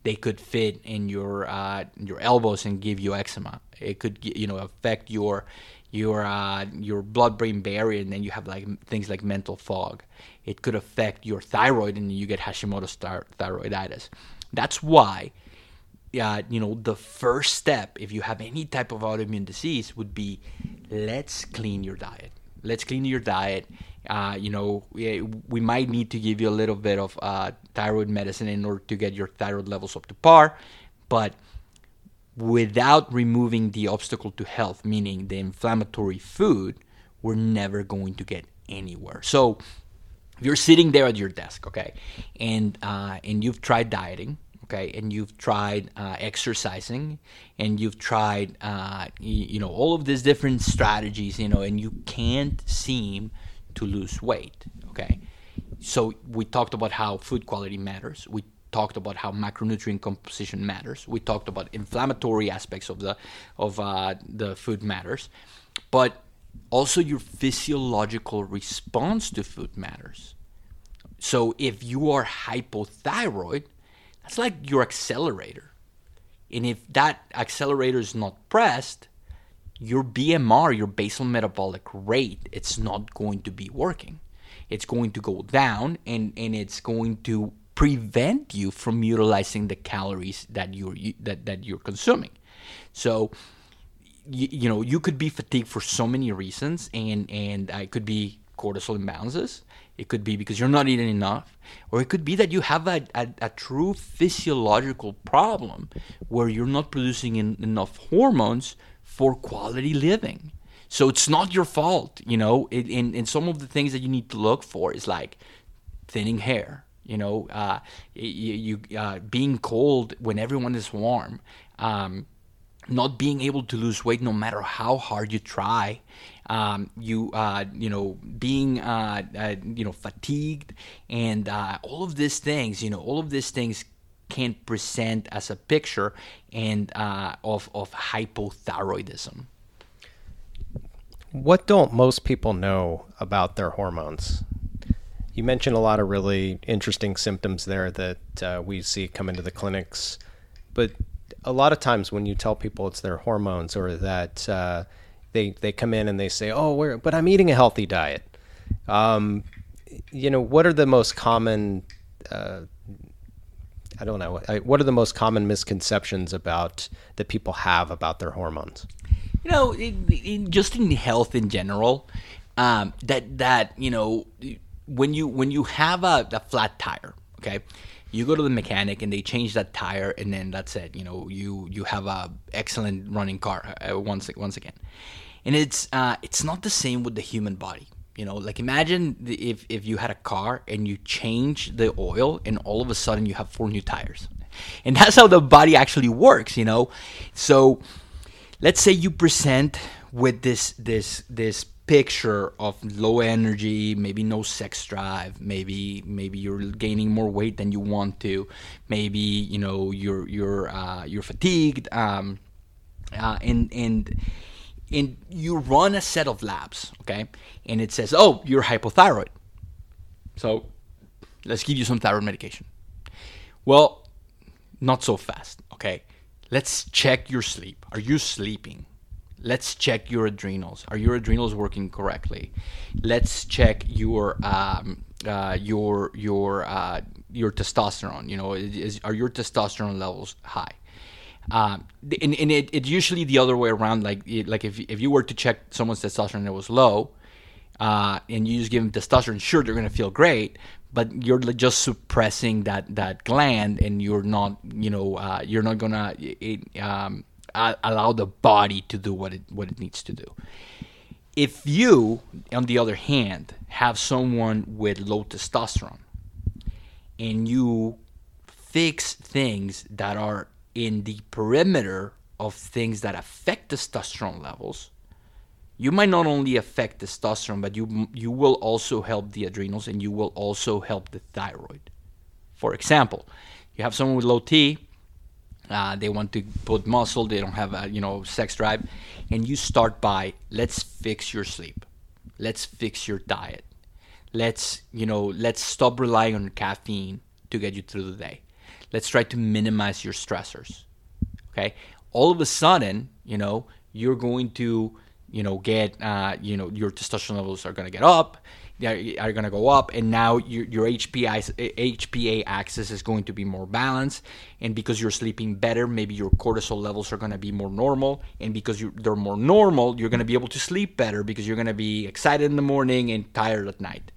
they could fit in your uh, your elbows and give you eczema. It could you know affect your your uh, your blood brain barrier and then you have like things like mental fog it could affect your thyroid and you get Hashimoto's thyroiditis. That's why, uh, you know, the first step if you have any type of autoimmune disease would be let's clean your diet. Let's clean your diet. Uh, you know, we, we, might need to give you a little bit of uh, thyroid medicine in order to get your thyroid levels up to par, but without removing the obstacle to health, meaning the inflammatory food, we're never going to get anywhere. So, if you're sitting there at your desk, okay, and uh, and you've tried dieting, okay, and you've tried uh, exercising, and you've tried, uh, you know, all of these different strategies, you know, and you can't seem to lose weight, okay. So we talked about how food quality matters. We talked about how macronutrient composition matters. We talked about inflammatory aspects of the of uh, the food matters, but also your physiological response to food matters. So if you are hypothyroid, that's like your accelerator. And if that accelerator is not pressed, your BMR, your basal metabolic rate, it's not going to be working. It's going to go down and, and it's going to prevent you from utilizing the calories that you're that, that you're consuming. So you, you know you could be fatigued for so many reasons, and and uh, it could be cortisol imbalances. It could be because you're not eating enough, or it could be that you have a, a, a true physiological problem where you're not producing in, enough hormones for quality living. So it's not your fault, you know. It, and, and some of the things that you need to look for is like thinning hair, you know, uh, you, uh, being cold when everyone is warm. Um, not being able to lose weight no matter how hard you try um, you uh, you know being uh, uh, you know fatigued and uh, all of these things you know all of these things can present as a picture and of of hypothyroidism what don't most people know about their hormones you mentioned a lot of really interesting symptoms there that uh, we see come into the clinics but a lot of times when you tell people it's their hormones or that uh, they they come in and they say, "Oh, but I'm eating a healthy diet." Um, you know, what are the most common? Uh, I don't know. what are the most common misconceptions about that people have about their hormones? You know, in, in, just in health in general, um, that that you know, when you when you have a, a flat tire, okay, you go to the mechanic and they change that tire and then that's it you know you you have a excellent running car uh, once once again. And it's uh, it's not the same with the human body you know like imagine if if you had a car and you change the oil and all of a sudden you have four new tires. And that's how the body actually works you know. So let's say you present with this this this picture of low energy, maybe no sex drive, maybe maybe you're gaining more weight than you want to, maybe you know you're you're uh, you're fatigued, um, uh, and and and you run a set of labs, okay, and it says, oh, you're hypothyroid, so let's give you some thyroid medication. Well, not so fast, okay. Let's check your sleep. Are you sleeping? Let's check your adrenals. Are your adrenals working correctly? Let's check your um, uh, your your uh, your testosterone. You know, is, are your testosterone levels high? Um, and, and it, it's usually the other way around. Like like if if you were to check someone's testosterone that was low, uh, and you just give them testosterone, sure they're gonna feel great, but you're just suppressing that that gland, and you're not you know uh, you're not gonna it, um, allow the body to do what it what it needs to do. If you, on the other hand, have someone with low testosterone, and you fix things that are in the perimeter of things that affect testosterone levels, you might not only affect testosterone, but you you will also help the adrenals and you will also help the thyroid. For example, you have someone with low T, uh, they want to put muscle, they don't have a you know sex drive, and you start by let's fix your sleep, let's fix your diet, let's you know let's stop relying on caffeine to get you through the day, let's try to minimize your stressors. Okay, all of a sudden, you know you're going to you know get uh, you know your testosterone levels are going to get up are going to go up, and now your, your HPA, HPA axis is going to be more balanced. And because you're sleeping better, maybe your cortisol levels are going to be more normal. And because they're more normal, you're going to be able to sleep better because you're going to be excited in the morning and tired at night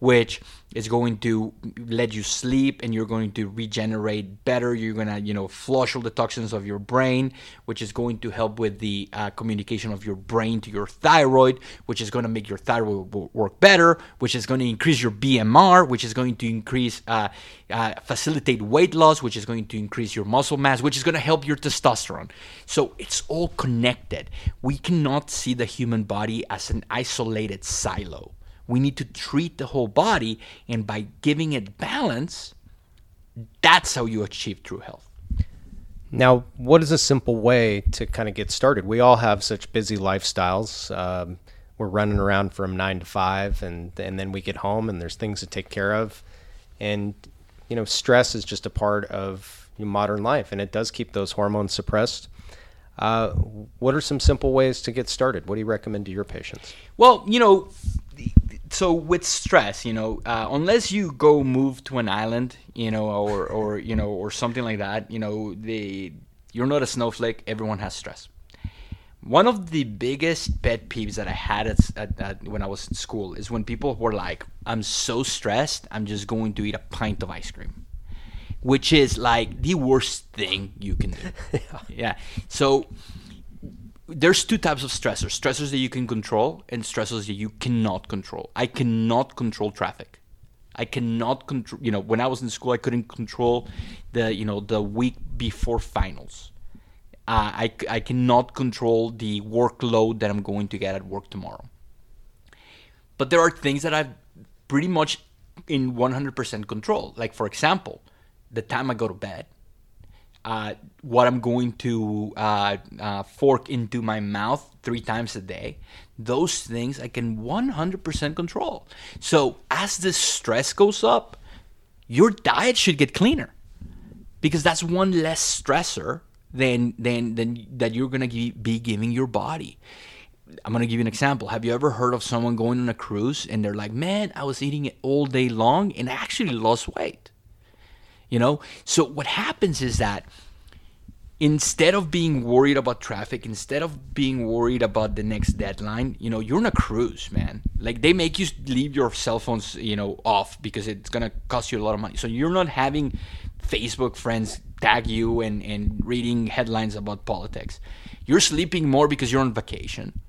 which is going to let you sleep and you're going to regenerate better. You're going to, you know, flush all the toxins of your brain, which is going to help with the uh, communication of your brain to your thyroid, which is going to make your thyroid work better, which is going to increase your BMR, which is going to increase, uh, uh, facilitate weight loss, which is going to increase your muscle mass, which is going to help your testosterone. So it's all connected. We cannot see the human body as an isolated silo we need to treat the whole body, and by giving it balance, that's how you achieve true health. Now, what is a simple way to kind of get started? We all have such busy lifestyles. Um, we're running around from nine to five, and and then we get home, and there's things to take care of, and you know, stress is just a part of modern life, and it does keep those hormones suppressed. Uh, what are some simple ways to get started? What do you recommend to your patients? Well, you know, so with stress, you know, uh, unless you go move to an island, you know, or or you know, or something like that, you know, the you're not a snowflake. Everyone has stress. One of the biggest pet peeves that I had at, at, at, when I was in school is when people were like, "I'm so stressed, I'm just going to eat a pint of ice cream," which is like the worst thing you can do. yeah. yeah. So there's two types of stressors stressors that you can control and stressors that you cannot control. I cannot control traffic. I cannot control you know when i was in school i couldn't control the you know the week before finals. Uh, I, I cannot control the workload that i'm going to get at work tomorrow. But there are things that i've pretty much in 100% control. Like for example the time i go to bed uh, what I'm going to uh, uh, fork into my mouth three times a day, those things I can 100% control. So as the stress goes up, your diet should get cleaner because that's one less stressor than than than that you're gonna be giving your body. I'm gonna give you an example. Have you ever heard of someone going on a cruise and they're like, "Man, I was eating it all day long and I actually lost weight." You know? So what happens is that instead of being worried about traffic instead of being worried about the next deadline you know you're on a cruise man. Like they make you leave your cell phones you know off because it's gonna cost you a lot of money. So you're not having facebook friends tag you and, and reading headlines about politics. You're sleeping more because you're on vacation.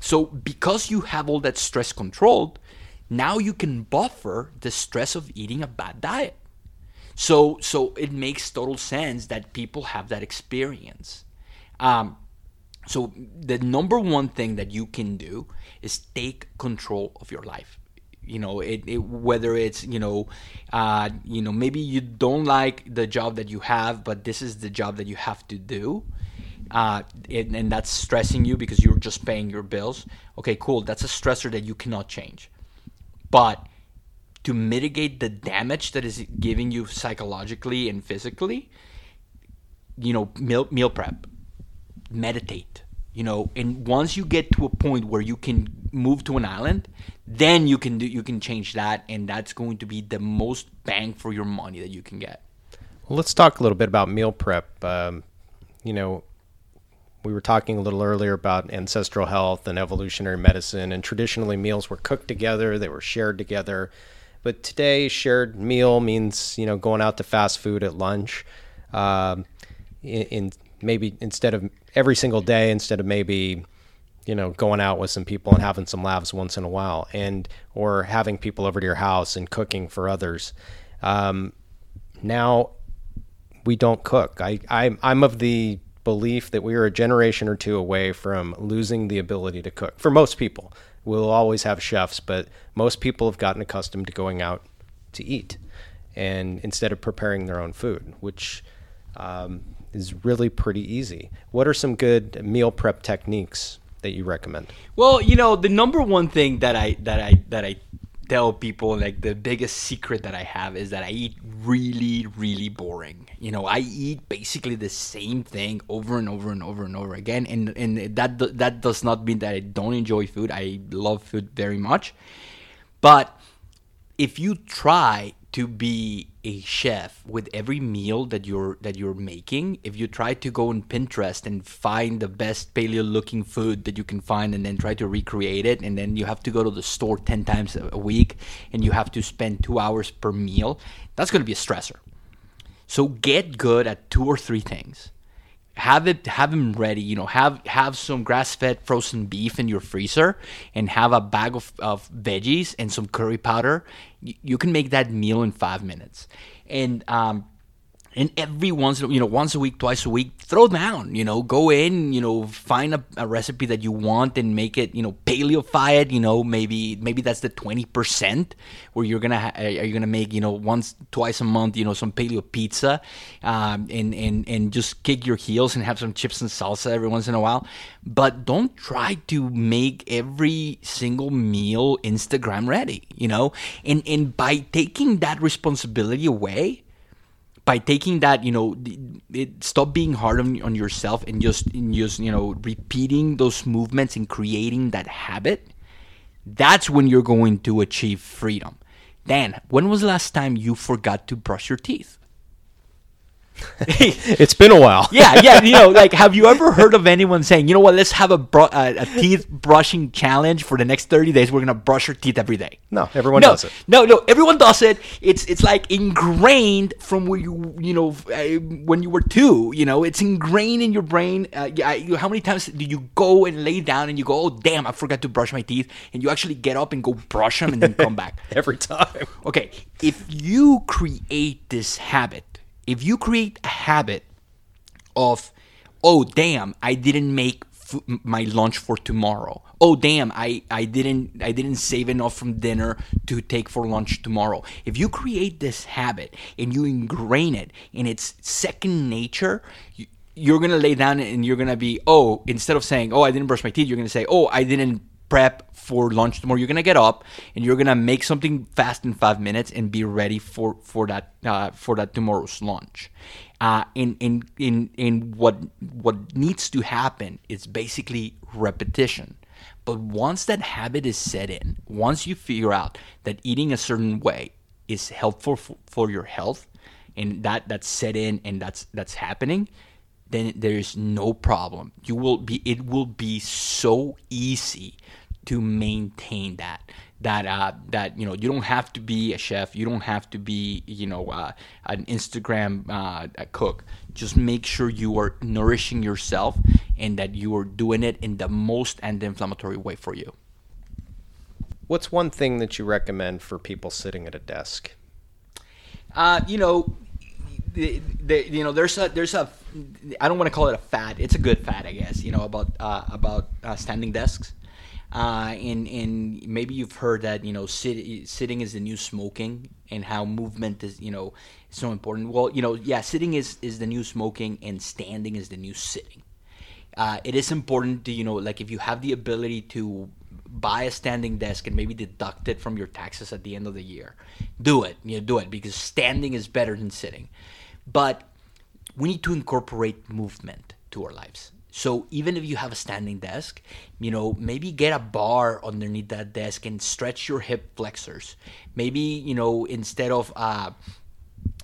So because you have all that stress controlled now you can buffer the stress of eating a bad diet so so it makes total sense that people have that experience. Um, So the number one thing that you can do is take control of your life. You know, it, it whether it's you know, uh, you know maybe you don't like the job that you have, but this is the job that you have to do. Uh, and, and that's stressing you because you're just paying your bills. Okay, cool. That's a stressor that you cannot change. But to mitigate the damage that is giving you psychologically and physically, you know, meal, meal prep, meditate, you know, and once you get to a point where you can move to an island, then you can do you can change that, and that's going to be the most bang for your money that you can get. Well, let's talk a little bit about meal prep. Um, you know, we were talking a little earlier about ancestral health and evolutionary medicine, and traditionally meals were cooked together, they were shared together. But today, shared meal means you know going out to fast food at lunch. Um, in, in maybe instead of every single day, instead of maybe you know going out with some people and having some laughs once in a while, and or having people over to your house and cooking for others. Um, now we don't cook. I, I I'm of the belief that we are a generation or two away from losing the ability to cook. For most people, we'll always have chefs, but most people have gotten accustomed to going out to eat, and instead of preparing their own food, which um, is really pretty easy. What are some good meal prep techniques that you recommend? Well, you know, the number one thing that I that I that I tell people like the biggest secret that I have is that I eat really, really boring. You know, I eat basically the same thing over and over and over and over again, and and that that does not mean that I don't enjoy food. I love food very much, but if you try to be a chef with every meal that you're that you're making if you try to go on pinterest and find the best paleo looking food that you can find and then try to recreate it and then you have to go to the store 10 times a week and you have to spend two hours per meal that's going to be a stressor. So get good at two or three things have it have them ready you know have have some grass-fed frozen beef in your freezer and have a bag of, of veggies and some curry powder you, you can make that meal in five minutes. And um, and every once you know once a week twice a week throw down you know go in you know find a, a, recipe that you want and make it you know paleofy it you know maybe maybe that's the 20% where you're gonna ha- are you gonna make you know once twice a month you know some paleo pizza um, and and and just kick your heels and have some chips and salsa every once in a while. But don't try to make every single meal instagram ready you know? And and by taking that responsibility away by taking that, you know, it, stop being hard on, on yourself and just and just you know repeating those movements and creating that habit. That's when you're going to achieve freedom. Dan, when was the last time you forgot to brush your teeth? it's been a while. yeah, yeah. You know, like, have you ever heard of anyone saying, you know what, let's have a, bro- a, a teeth brushing challenge for the next 30 days? We're going to brush our teeth every day. No, everyone no, does it. No, no, everyone does it. It's it's like ingrained from where you, you know, uh, when you were two, you know, it's ingrained in your brain. Uh, yeah, you, how many times do you go and lay down and you go, oh, damn, I forgot to brush my teeth? And you actually get up and go brush them and then come back. every time. Okay, if you create this habit, if you create a habit of, oh damn, I didn't make f- my lunch for tomorrow. Oh damn, I, I didn't I didn't save enough from dinner to take for lunch tomorrow. If you create this habit and you ingrain it in its second nature, you, you're gonna lay down and you're gonna be oh instead of saying oh I didn't brush my teeth, you're gonna say oh I didn't prep for lunch tomorrow. You're gonna get up and you're gonna make something fast in five minutes and be ready for for that uh, for that tomorrow's lunch. Uh, in in in in what what needs to happen is basically repetition. But once that habit is set in, once you figure out that eating a certain way is helpful for, for your health, and that that's set in and that's that's happening, then there is no problem. You will be it will be so easy to maintain that that uh, that you know you don't have to be a chef you don't have to be you know uh, an instagram uh, cook just make sure you are nourishing yourself and that you are doing it in the most anti-inflammatory way for you what's one thing that you recommend for people sitting at a desk uh, you know the, the, you know there's a there's a I don't want to call it a fad. It's a good fad, I guess. You know about uh, about uh, standing desks. Uh, and and maybe you've heard that you know sit, sitting is the new smoking and how movement is you know so important. Well, you know, yeah, sitting is is the new smoking and standing is the new sitting. Uh, it is important to you know like if you have the ability to buy a standing desk and maybe deduct it from your taxes at the end of the year, do it. You know, do it because standing is better than sitting. But we need to incorporate movement to our lives. So even if you have a standing desk, you know, maybe get a bar underneath that desk and stretch your hip flexors. Maybe, you know, instead of uh,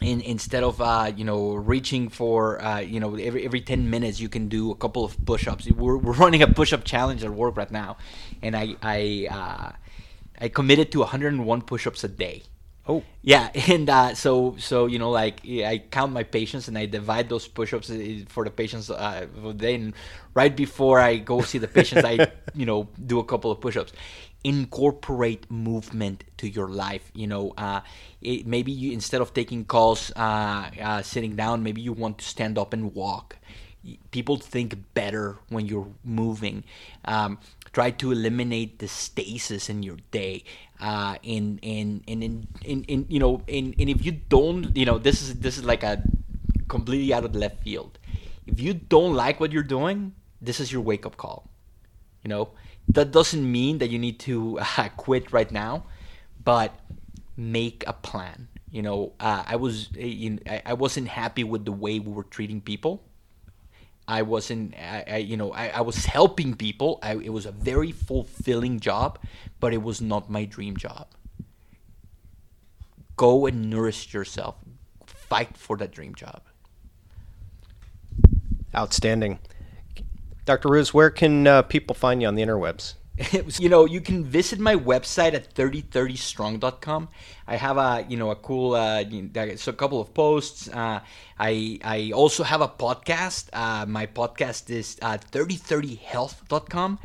in, instead of uh, you know reaching for uh, you know every every ten minutes you can do a couple of push-ups. We're, we're running a push-up challenge at work right now, and I I uh, I committed to 101 push-ups a day. Oh. Yeah, and uh, so so you know like I count my patients and I divide those push-ups uh, for the patients uh, then right before I go see the patients I you know do a couple of push-ups. Incorporate movement to your life. You know, uh, it, maybe you instead of taking calls uh, uh, sitting down, maybe you want to stand up and walk. People think better when you're moving. Um, try to eliminate the stasis in your day uh, and and and in, in, in you know and, and if you don't you know this is this is like a completely out of the left field. If you don't like what you're doing this is your wake up call. You know that doesn't mean that you need to uh, quit right now but make a plan. You know uh, i was uh, i wasn't happy with the way we were treating people I wasn't, I, I you know, I, I, was helping people. I, it was a very fulfilling job, but it was not my dream job. Go and nourish yourself. Fight for that dream job. Outstanding. Dr. Ruiz, where can uh, people find you on the interwebs? you know, you can visit my website at 3030strong.com. I have a, you know, a cool, uh, so a couple of posts. Uh, I I also have a podcast. Uh, my podcast is uh, 3030health.com.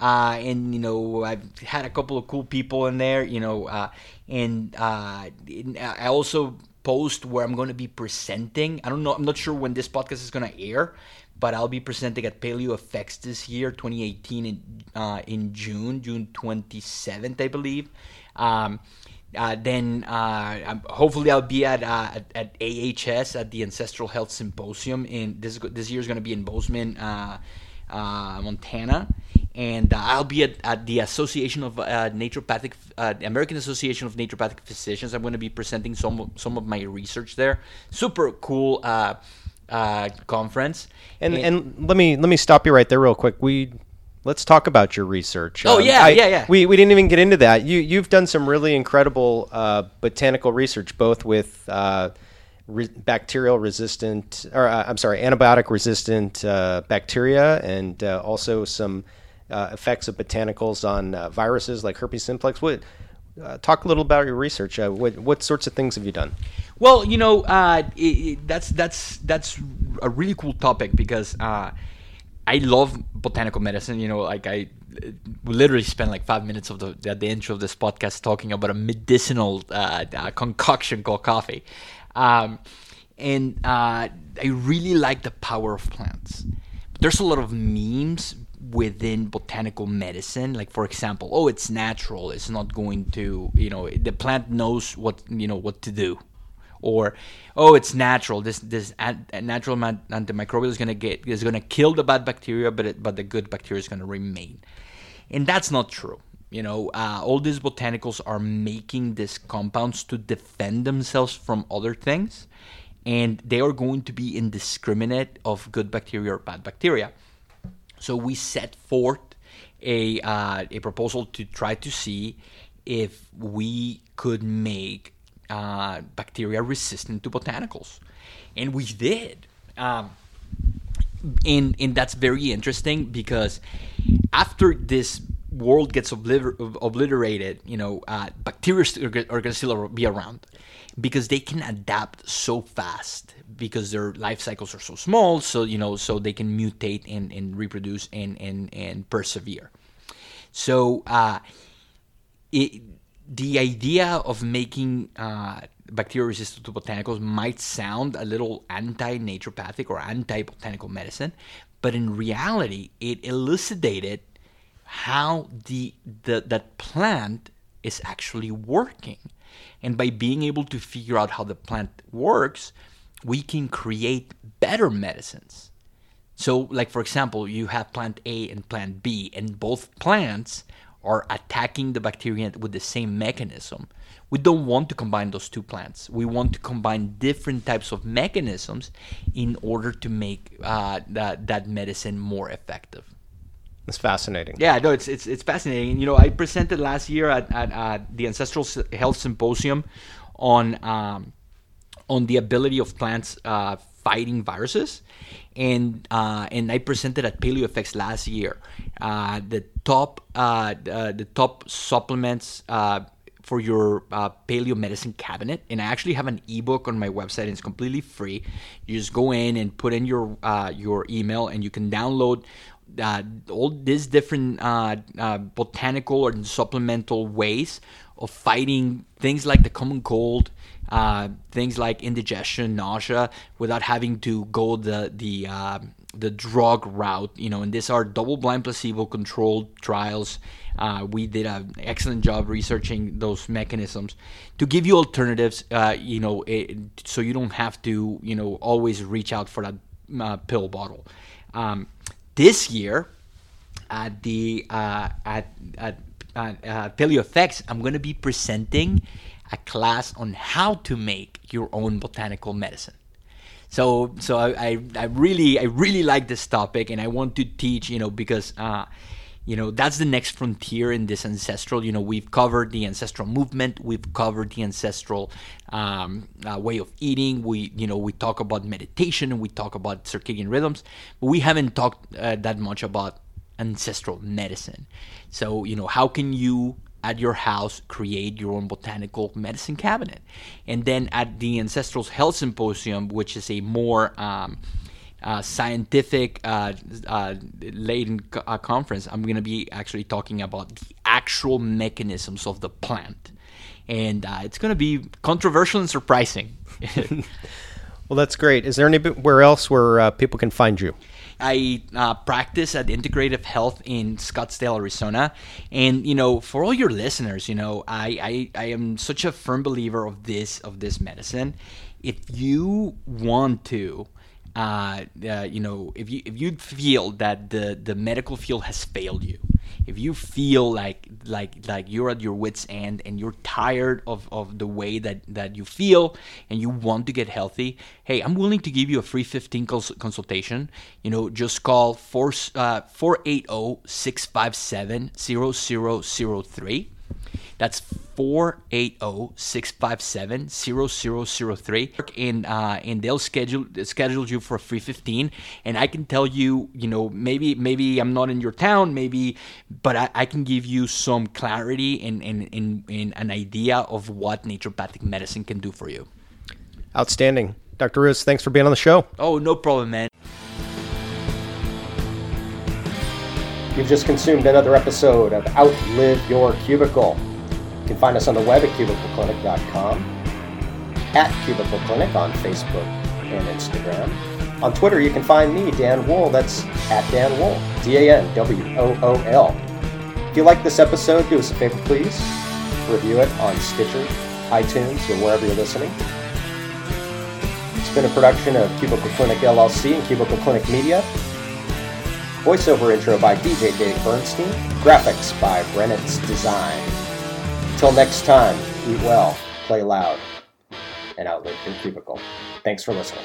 Uh, and, you know, I've had a couple of cool people in there, you know, uh, and uh, I also post where I'm going to be presenting. I don't know, I'm not sure when this podcast is going to air, but I'll be presenting at PaleoFX this year, 2018, in, uh, in June, June 27th, I believe. Um, uh, then uh, hopefully I'll be at, uh, at, at AHS at the Ancestral Health Symposium. In this this year is going to be in Bozeman, uh, uh, Montana, and I'll be at, at the Association of Naturopathic, American Association of Naturopathic Physicians. I'm going to be presenting some some of my research there. Super cool uh, conference. And, and, and let me let me stop you right there real quick. We let's talk about your research. Oh um, yeah, I, yeah, yeah. We, we didn't even get into that. You you've done some really incredible uh, botanical research, both with uh, re- bacterial resistant, or uh, I'm sorry, antibiotic resistant uh, bacteria, and uh, also some effects of botanicals on viruses like herpes simplex. What talk a little about your research? what what sorts of things have you done? Well, you know, uh, it, it, that's that's that's a really cool topic because uh, I love botanical medicine. You know, like I literally spent like five minutes of the at the intro of this podcast talking about a medicinal uh, uh concoction called coffee, um, and uh, I really like the power of plants. There's a lot of memes within botanical medicine like for example oh it's natural it's not going to you know the plant knows what you know what to do. Or oh it's natural this this natural antimicrobial is going to get is going to kill the bad bacteria but it, but the good bacteria is going to remain. And that's not true you know uh, all these botanicals are making these compounds to defend themselves from other things and they are going to be indiscriminate of good bacteria or bad bacteria so we set forth a uh, a proposal to try to see if we could make uh, bacteria resistant to botanicals, and we did. Um, and and that's very interesting because after this world gets obliter- obliterated, you know, uh, bacteria are, are going to still be around because they can adapt so fast because their life cycles are so small. So you know, so they can mutate and, and reproduce and and and persevere. So uh, it the idea of making uh, bacteria resistant to botanicals might sound a little anti naturopathic or anti botanical medicine, but in reality, it elucidated how the, the that plant is actually working. And by being able to figure out how the plant works, we can create better medicines. So, like for example, you have plant A and plant B, and both plants are attacking the bacteria with the same mechanism. We don't want to combine those two plants. We want to combine different types of mechanisms in order to make uh, that, that medicine more effective. It's fascinating. Yeah, no, it's it's it's fascinating. You know, I presented last year at, at, at the Ancestral Health Symposium on um, on the ability of plants uh, fighting viruses, and uh, and I presented at PaleoFX last year uh, the top uh, the top supplements uh, for your uh, paleo medicine cabinet. And I actually have an ebook on my website. And it's completely free. You just go in and put in your uh, your email, and you can download uh, all these different uh, uh, botanical or supplemental ways of fighting things like the common cold, uh, things like indigestion, nausea, without having to go the the uh, the drug route. You know, and these are double-blind, placebo-controlled trials. Uh, we did an excellent job researching those mechanisms to give you alternatives. you know, it, so you don't have to you know always reach out for that pill bottle. Um, this year at the uh, at at, at uh, PaleoFX, I'm going to be presenting a class on how to make your own botanical medicine. So so I, I, really I really like this topic and I want to teach you know because uh, you know that's the next frontier in this ancestral you know we've covered the ancestral movement we've covered the ancestral um, uh, way of eating we you know we talk about meditation and we talk about circadian rhythms but we haven't talked uh, that much about ancestral medicine so you know how can you at your house create your own botanical medicine cabinet and then at the ancestral health symposium which is a more um, uh, scientific uh, uh, laden uh, conference, I'm going to be actually talking about the actual mechanisms of the plant. And uh, it's going to be controversial and surprising. well, that's great. Is there anywhere else where uh, people can find you? I uh, practice at Integrative Health in Scottsdale, Arizona, and you know, for all your listeners, you know, I, I I am such a firm believer of this of this medicine. If you want to uh, uh, you know, if you if you feel that the the medical field has failed you, if you feel like like like you're at your wits end and you're tired of, of the way that, that you feel and you want to get healthy, hey, I'm willing to give you a free 15 cons- consultation. You know, just call 4 uh, 480 657 0003 that's 480-657-0003 and uh, and they'll schedule schedule you for a free 15 and I can tell you, you know, maybe maybe I'm not in your town, maybe but I, I can give you some clarity and, and, and, and an idea of what naturopathic medicine can do for you. Outstanding. Dr. Ruiz, thanks for being on the show. Oh, no problem, man. You've just consumed another episode of Outlive Your Cubicle. You can find us on the web at cubicleclinic.com, at Cubicle Clinic on Facebook and Instagram. On Twitter, you can find me, Dan Wool. That's at Dan Wool, D A N W O O L. If you like this episode, do us a favor, please. Review it on Stitcher, iTunes, or wherever you're listening. It's been a production of Cubicle Clinic LLC and Cubicle Clinic Media. Voiceover intro by DJ Dave Bernstein. Graphics by Brennan's Design. Until next time, eat well, play loud, and outlive your cubicle. Thanks for listening.